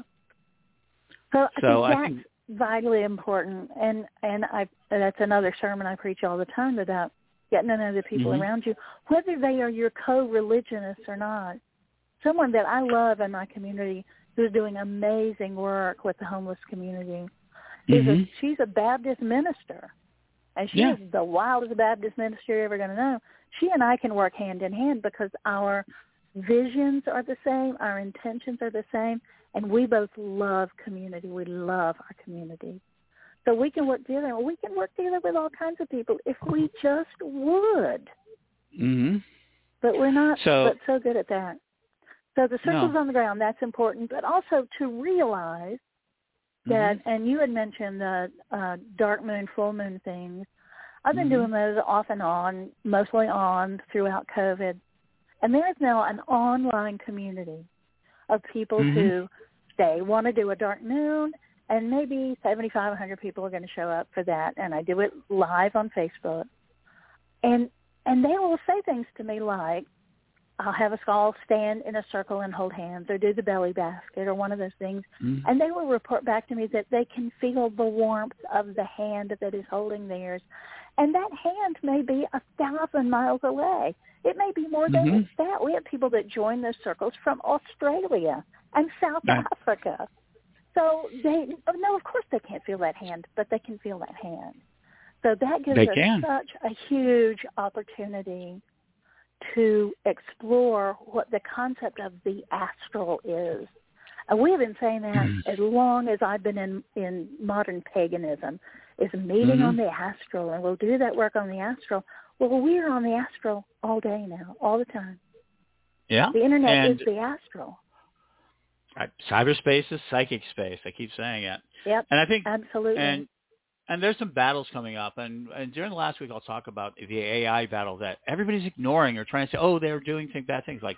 So, So I I think that's vitally important, and and I that's another sermon I preach all the time about getting to know the people Mhm. around you, whether they are your co-religionists or not. Someone that I love in my community who's doing amazing work with the homeless community is Mhm. a she's a Baptist minister, and she Yeah. is the wildest Baptist minister you're ever going to know. She and I can work hand in hand because our visions are the same, our intentions are the same, and we both love community. We love our community. So we can work together. We can work together with all kinds of people if we just would. Mhm. But we're not So- but so good at that. So the circles No. on the ground, that's important, but also to realize that, Mhm. and you had mentioned the uh, dark moon, full moon things. I've been Mhm. doing those off and on, mostly on throughout COVID. And there is now an online community of people Mhm. who they want to do a dark moon, and maybe 75, 100 people are going to show up for that. And I do it live on Facebook. And and they will say things to me like, I'll have us all stand in a circle and hold hands or do the belly basket or one of those things. Mhm. And they will report back to me that they can feel the warmth of the hand that is holding theirs. And that hand may be a thousand miles away. It may be more than Mhm. that. We have people that join those circles from Australia and South Right. Africa. So they, oh, no, of course they can't feel that hand, but they can feel that hand. So that gives They us can. such a huge opportunity to explore what the concept of the astral is. And we have been saying that Mhm. as long as I've been in, in modern paganism, is meeting Mhm. on the astral, and we'll do that work on the astral. Well, we're on the astral all day now, all the time. Yeah. The internet and is the astral. cyberspace is psychic space. I keep saying it. Yep, And I think absolutely. and and there's some battles coming up and, and during the last week I'll talk about the AI battle that everybody's ignoring or trying to say, Oh, they're doing things, bad things. Like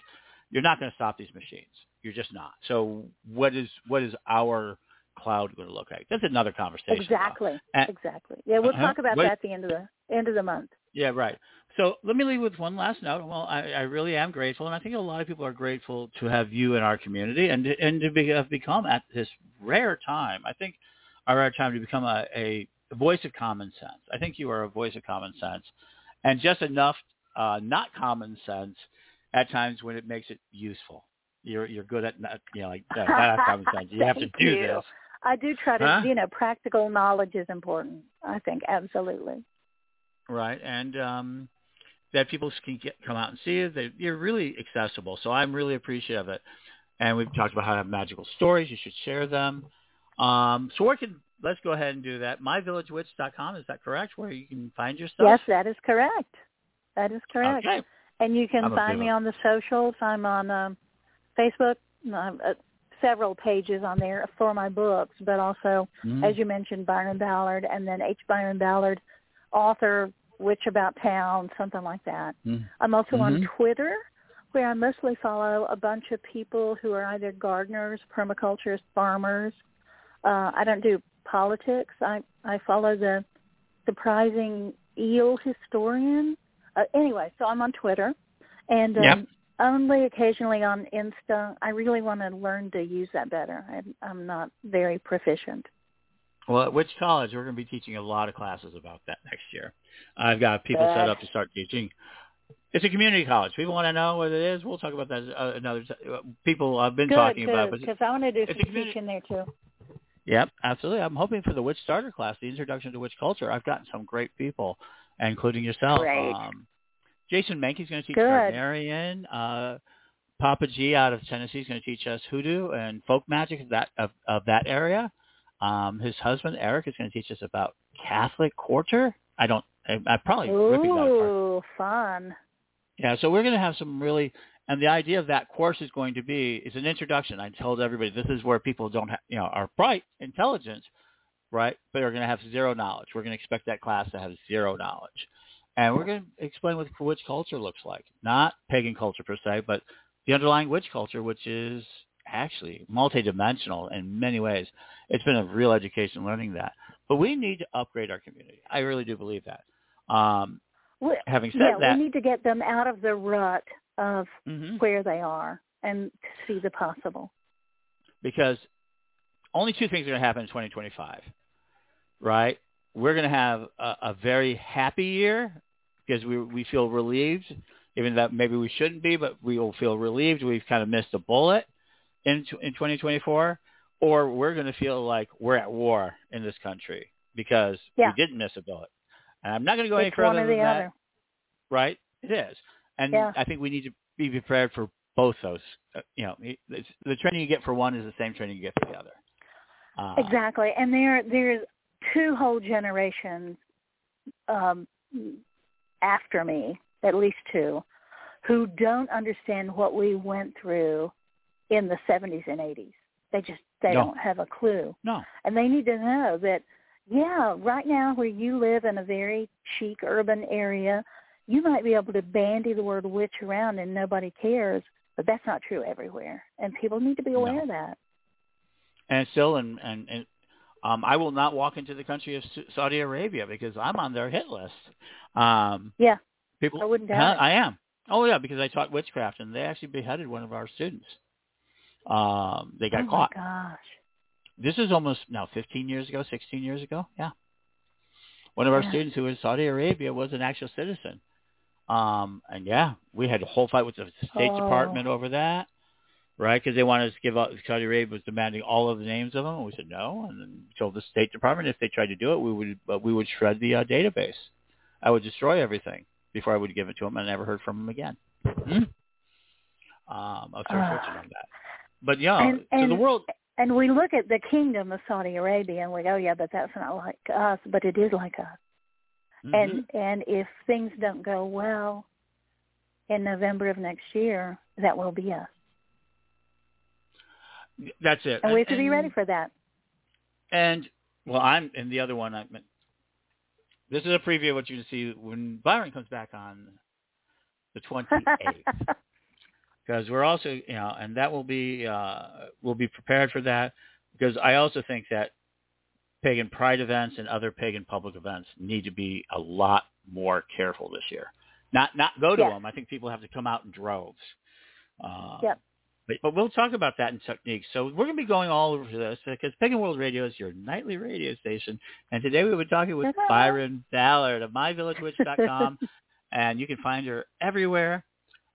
you're not going to stop these machines. You're just not. So what is what is our cloud going to look like? That's another conversation. exactly, And- exactly. Yeah, we'll Uh-huh. talk about that at the end of the end of the month. Yeah, right. So let me leave with one last note. Well, I, I really am grateful, and I think a lot of people are grateful to have you in our community and to, and to be, have become at this rare time. I think our rare time to become a, a voice of common sense. I think you are a voice of common sense, and just enough uh, not common sense at times when it makes it useful. You're you're good at not, you know like uh, not common sense. You have to do you. this. I do try to, Huh? you know, practical knowledge is important. I think absolutely. right? And um, that people can get, come out and see you. They, you're really accessible, so I'm really appreciative of it. And we've talked about how to have magical stories. You should share them. Um, so where can let's go ahead and do that. MyVillageWitch.com is that correct? Where you can find your stuff. Yes, that is correct. That is correct. Okay. And you can I'm find me on the socials. I'm on um, Facebook. Um, uh, several pages on there for my books, but also, Mhm. as you mentioned, Byron Ballard, and then H. Byron Ballard, author, Witch About Town, something like that. Mhm. I'm also on Mhm. Twitter, where I mostly follow a bunch of people who are either gardeners, permaculturists, farmers. Uh, I don't do politics. I I follow the surprising eel historian. Uh, anyway, so I'm on Twitter, and um, Yep. only occasionally on Insta. I really want to learn to use that better. I'm, I'm not very proficient. Well, at Witch College, we're going to be teaching a lot of classes about that next year. I've got people set up to start teaching. It's a community college. People want to know what it is. We'll talk about that uh, another time. People I've been good, talking good, about. Because I want to do some teaching there too. Yep, absolutely. I'm hoping for the Witch Starter class, the Introduction to Witch Culture. I've gotten some great people, including yourself. Great. Um, Jason Mankey's going to teach. Gardnerian. Uh, Papa G out of Tennessee is going to teach us hoodoo and folk magic of that of, of that area. Um, his husband Eric is going to teach us about Catholic quarter. I don't. I, I'm probably ripping that apart. Ooh, fun. Yeah, so we're going to have some really, and the idea of that course is going to be is an introduction. I told everybody this is where people don't have, you know, are bright, intelligent, right, but are going to have zero knowledge. We're going to expect that class to have zero knowledge, and we're going to explain what witch culture looks like, not pagan culture per se, but the underlying witch culture, which is actually multidimensional in many ways. It's been a real education learning that, but we need to upgrade our community. I really do believe that. Um, We, having said yeah, that, we need to get them out of the rut of Mhm. where they are and to see the possible. because only two things are going to happen in 2025, right? We're going to have a, a very happy year because we we feel relieved, even though maybe we shouldn't be, but we will feel relieved. We've kind of missed a bullet in in 2024, or we're going to feel like we're at war in this country because Yeah. we didn't miss a bullet. And I'm not going to go any further one or than that other. right? It is, and Yeah. I think we need to be prepared for both those. Uh, you know, it's, the training you get for one is the same training you get for the other. Uh, Exactly, and there there's two whole generations um, after me, at least two, who don't understand what we went through in the 70s and 80s. They just they No. don't have a clue, No, and they need to know that yeah, right now where you live in a very chic urban area, you might be able to bandy the word witch around and nobody cares, but that's not true everywhere, and people need to be aware No. of that. and still, and and, and um, I will not walk into the country of Saudi Arabia because I'm on their hit list. Um, Yeah, people, I wouldn't doubt Huh? I am. Oh yeah, because I taught witchcraft, and they actually beheaded one of our students. Um, they got caught. oh caught. my gosh. This is almost now 15 years ago, 16 years ago. Yeah. One of our Yeah. students who was in Saudi Arabia was an actual citizen. Um, and yeah, we had a whole fight with the State Oh. Department over that, right? Because they wanted us to give out, Saudi Arabia was demanding all of the names of them. And we said no. And then told the State Department if they tried to do it, we would, uh, we would shred the uh, database. I would destroy everything before I would give it to them and I never heard from them again. Hmm? Um, I was very Ah. fortunate on that. But yeah, And- so the world, And we look at the kingdom of Saudi Arabia and we go, yeah, but that's not like us, but it is like us. Mhm. And and if things don't go well in November of next year, that will be us. that's it. And we have to be ready for that. And well, I'm and the other one. I this is a preview of what you're going to see when Byron comes back on the 28th, because we're also you know, and that will be uh, we'll be prepared for that because I also think that pagan pride events and other pagan public events need to be a lot more careful this year. Not not go to Yes. them. I think people have to come out in droves. Uh, Yep. But, but we'll talk about that in techniques. So we're going to be going all over this because Pagan World Radio is your nightly radio station. And today we were talking with Byron Ballard of myvillagewitch.com. and you can find her everywhere.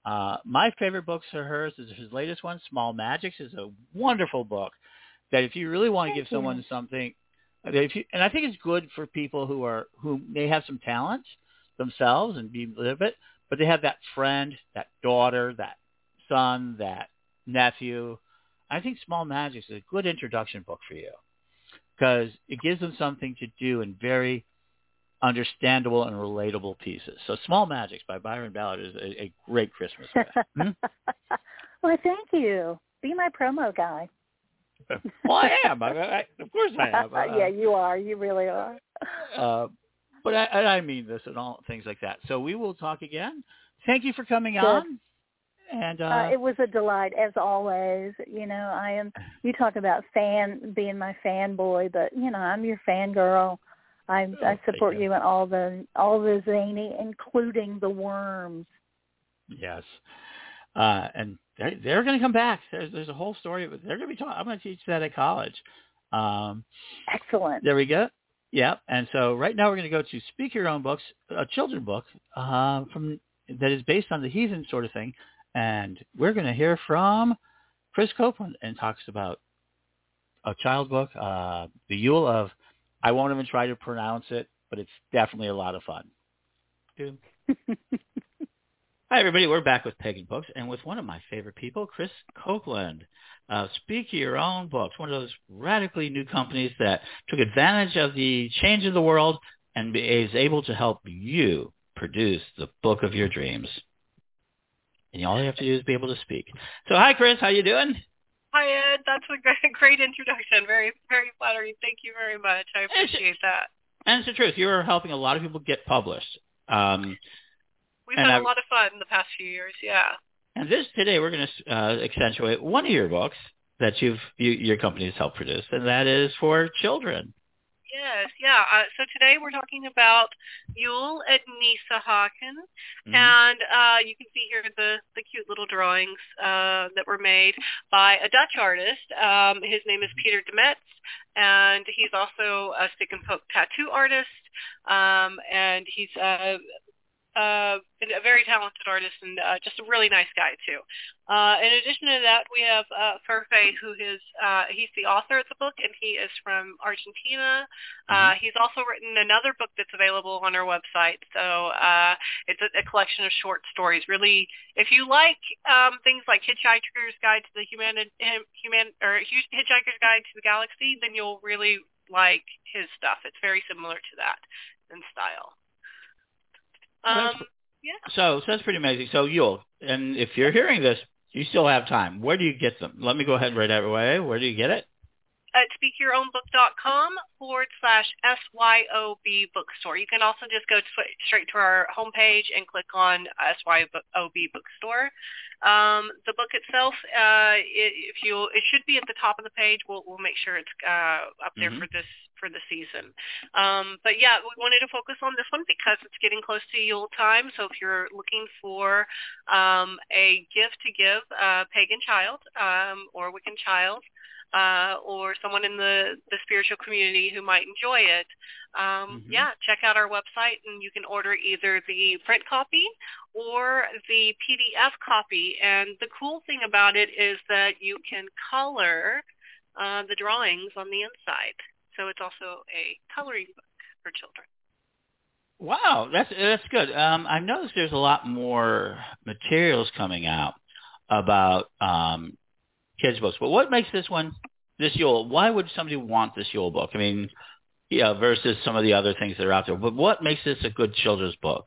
Uh, my favorite books are hers. Is his latest one, Small Magics, is a wonderful book that if you really want to Thank give someone something, if you, and I think it's good for people who are who may have some talent themselves and be live it, but they have that friend, that daughter, that son, that nephew. I think Small Magics is a good introduction book for you because it gives them something to do in very understandable and relatable pieces. So Small Magics by Byron Ballard is a, a great Christmas gift. Hmm? well, thank you. Be my promo guy. well, I am. I, I, of course I am. Uh, yeah, you are. You really are. uh, but I, I mean this and all things like that. So we will talk again. Thank you for coming Good. on. And uh, Uh, it was a delight as always. You know, I am. You talk about fan being my fanboy, but you know, I'm your fangirl. I Oh, I support you. you in all the all the zany, including the worms. Yes. Uh, and they're, they're going to come back. There's, there's a whole story. of it. They're going to be talking. I'm going to teach that at college. Um, Excellent. there we go. Yeah. And so right now we're going to go to Speak Your Own Books, a children's book uh, from that is based on the heathen sort of thing. And we're going to hear from Chris Copeland and talks about a child book, uh, the Yule of, I won't even try to pronounce it, but it's definitely a lot of fun. Hi, everybody. We're back with Pagan Books and with one of my favorite people, Chris Copeland. Uh, Speak Your Own Books, one of those radically new companies that took advantage of the change in the world and is able to help you produce the book of your dreams. And all you have to do is be able to speak. So, hi, Chris. How you doing? Hi Ed, that's a great, great introduction. Very, very flattering. Thank you very much. I appreciate that. And it's the truth. You are helping a lot of people get published. Um, We've And had a lot of fun in the past few years. Yeah. And this today, we're going to uh, accentuate one of your books that you've you, your company has helped produce, and that is for children. Yes. Yeah. Uh, so today we're talking about Yule at Nisahaken, Mhm. and uh, you can see here the the cute little drawings uh, that were made by a Dutch artist. Um, his name is Peter Demetz, and he's also a stick and poke tattoo artist, um, and he's uh, uh, a very talented artist and uh, just a really nice guy too. Uh, in addition to that, we have uh, Ferfe, who is uh, he's the author of the book, and he is from Argentina. Uh, he's also written another book that's available on our website. So uh, it's a, a collection of short stories. Really, if you like um, things like Hitchhiker's Guide to the Human, Human or Hitchhiker's Guide to the Galaxy, then you'll really like his stuff. It's very similar to that in style. Um, yeah. So, so that's pretty amazing. So you'll, and if you're hearing this, you still have time. Where do you get them? Let me go ahead and right away. Where do you get it? At speakyourownbook.com forward slash SYOB bookstore. You can also just go to, straight to our homepage and click on SYOB bookstore. Um, the book itself, uh, it, if you, it should be at the top of the page. We'll, we'll make sure it's uh, up there Mhm. for this for the season. Um, but yeah, we wanted to focus on this one because it's getting close to Yule time. So if you're looking for um, a gift to give a pagan child um, or Wiccan child, uh, or someone in the, the spiritual community who might enjoy it, um, Mhm. yeah, check out our website and you can order either the print copy or the PDF copy. And the cool thing about it is that you can color uh, the drawings on the inside. So it's also a coloring book for children. Wow, that's that's good. Um, I've noticed there's a lot more materials coming out about um, kids books. But what makes this one this Yule? Why would somebody want this Yule book? I mean, yeah, versus some of the other things that are out there. But what makes this a good children's book?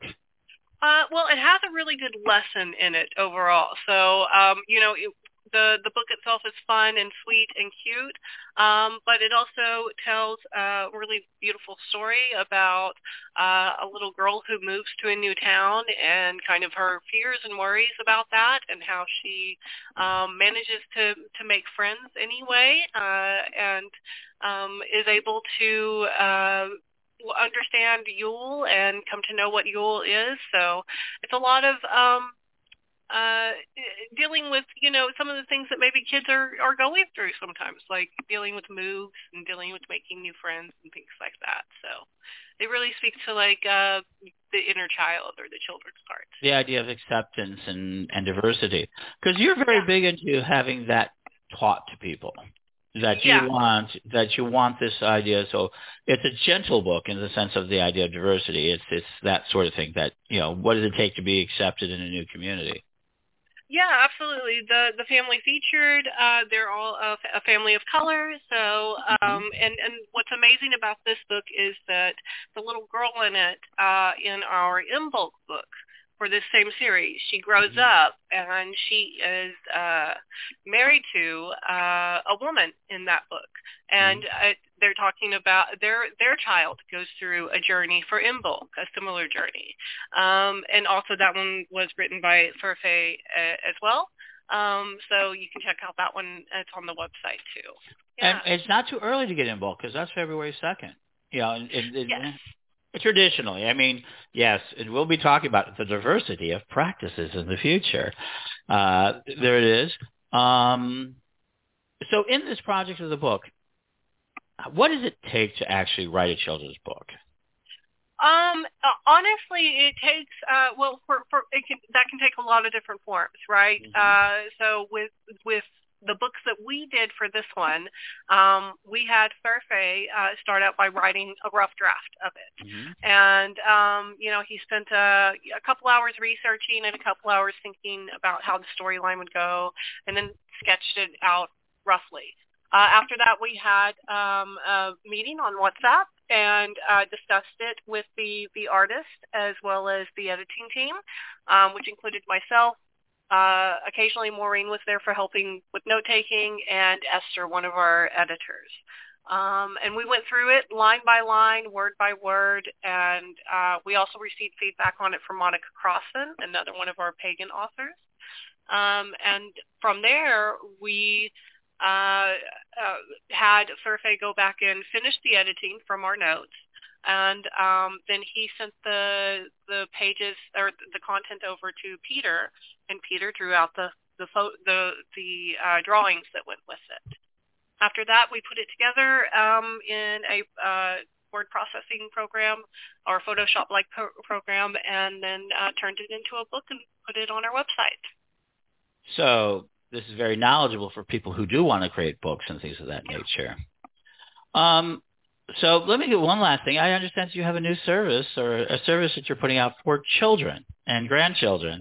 Uh, well, it has a really good lesson in it overall. So, um, you know, it, the the book itself is fun and sweet and cute, um, but it also tells a really beautiful story about uh, a little girl who moves to a new town and kind of her fears and worries about that, and how she um, manages to to make friends anyway, uh, and um, is able to. Uh, understand Yule and come to know what Yule is. So it's a lot of um, uh, dealing with you know some of the things that maybe kids are are going through sometimes, like dealing with moves and dealing with making new friends and things like that. So they really speak to like uh, the inner child or the children's part. The idea of acceptance and and diversity, because you're very yeah. big into having that taught to people that you yeah. want that you want this idea so it's a gentle book in the sense of the idea of diversity it's it's that sort of thing that you know what does it take to be accepted in a new community yeah, absolutely. The the family featured, uh, they're all a, a family of color. So, um, mm-hmm. and and what's amazing about this book is that the little girl in it, uh, in our Imbolc book, for this same series. She grows mm-hmm. up and she is uh, married to uh, a woman in that book, and mm-hmm. uh, they're talking about their their child goes through a journey for Imbolc, a similar journey, um, and also that one was written by Furfe uh, as well. Um, so you can check out that one. It's on the website too. Yeah. And it's not too early to get Imbolc because that's February second. You know, and, and, yes. Traditionally, I mean, yes, and we'll be talking about the diversity of practices in the future. Uh, there it is. Um, so in this project of the book, what does it take to actually write a children's book? Um, honestly, it takes uh, well for for it can that can take a lot of different forms, right? Mm-hmm. Uh, so with with the books that we did for this one, um, we had Furfe uh, start out by writing a rough draft of it, mm-hmm. and um, you know he spent a, a couple hours researching and a couple hours thinking about how the storyline would go, and then sketched it out roughly. Uh, after that, we had um, a meeting on WhatsApp and uh, discussed it with the, the artist as well as the editing team, um, which included myself, uh, occasionally Maureen was there for helping with note taking and Esther, one of our editors. Um, and we went through it line by line, word by word, and uh, we also received feedback on it from Monica Crosson, another one of our pagan authors. Um, and from there, we uh, uh, had Furfe go back and finish the editing from our notes and um, then he sent the the pages or the content over to Peter, and Peter drew out the the the the uh, drawings that went with it. After that, we put it together um, in a uh, word processing program or Photoshop-like pro- program, and then uh, turned it into a book and put it on our website. So this is very knowledgeable for people who do want to create books and things of that nature. Um, so let me get one last thing. I understand you have a new service or a service that you're putting out for children and grandchildren.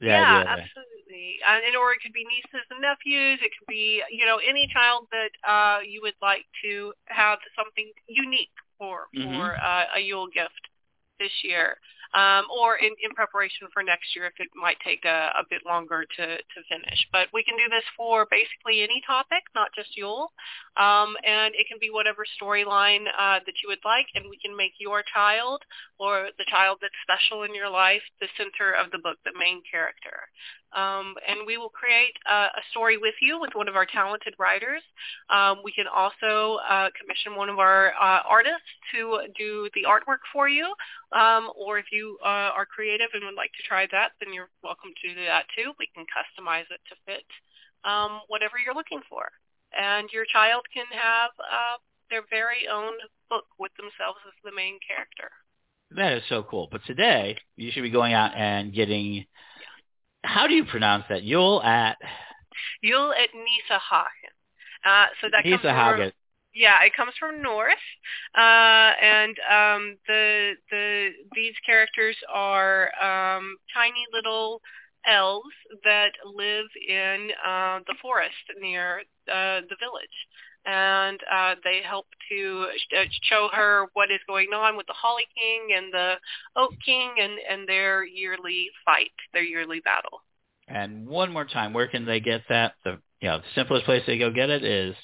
Yeah, yeah absolutely. And or it could be nieces and nephews. It could be you know any child that uh, you would like to have something unique for mm-hmm. for uh, a Yule gift this year um, or in, in preparation for next year if it might take a, a bit longer to, to finish. But we can do this for basically any topic, not just Yule. Um, and it can be whatever storyline uh, that you would like, and we can make your child or the child that's special in your life the center of the book, the main character. Um, and we will create a, a, story with you with one of our talented writers. Um, we can also uh, commission one of our uh, artists to do the artwork for you. Um, or if you uh, are creative and would like to try that, then you're welcome to do that too. We can customize it to fit um, whatever you're looking for. And your child can have uh, their very own book with themselves as the main character. That is so cool. But today, you should be going out and getting how do you pronounce that? Yule at Yule at Nisahhagen. Uh, so that Nisa comes Hagen. from yeah, it comes from Norse, uh, and um, the the these characters are um, tiny little elves that live in uh, the forest near uh, the village and uh, they help to uh, show her what is going on with the Holly King and the Oak King and, and their yearly fight, their yearly battle. And one more time, where can they get that? The you know, the simplest place they go get it is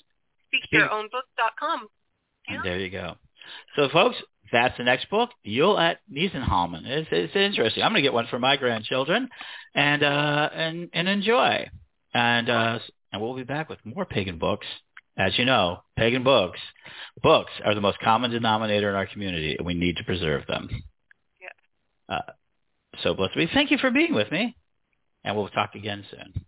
speakyourownbook.com. Yeah. And there you go. So, folks, that's the next book, Yule at Nisahhagen. It's, it's interesting. I'm going to get one for my grandchildren and uh, and and enjoy. And uh, and we'll be back with more pagan books as you know, pagan books, books are the most common denominator in our community, and we need to preserve them. Yeah. Uh, so, blessed be. Thank you for being with me, and we'll talk again soon.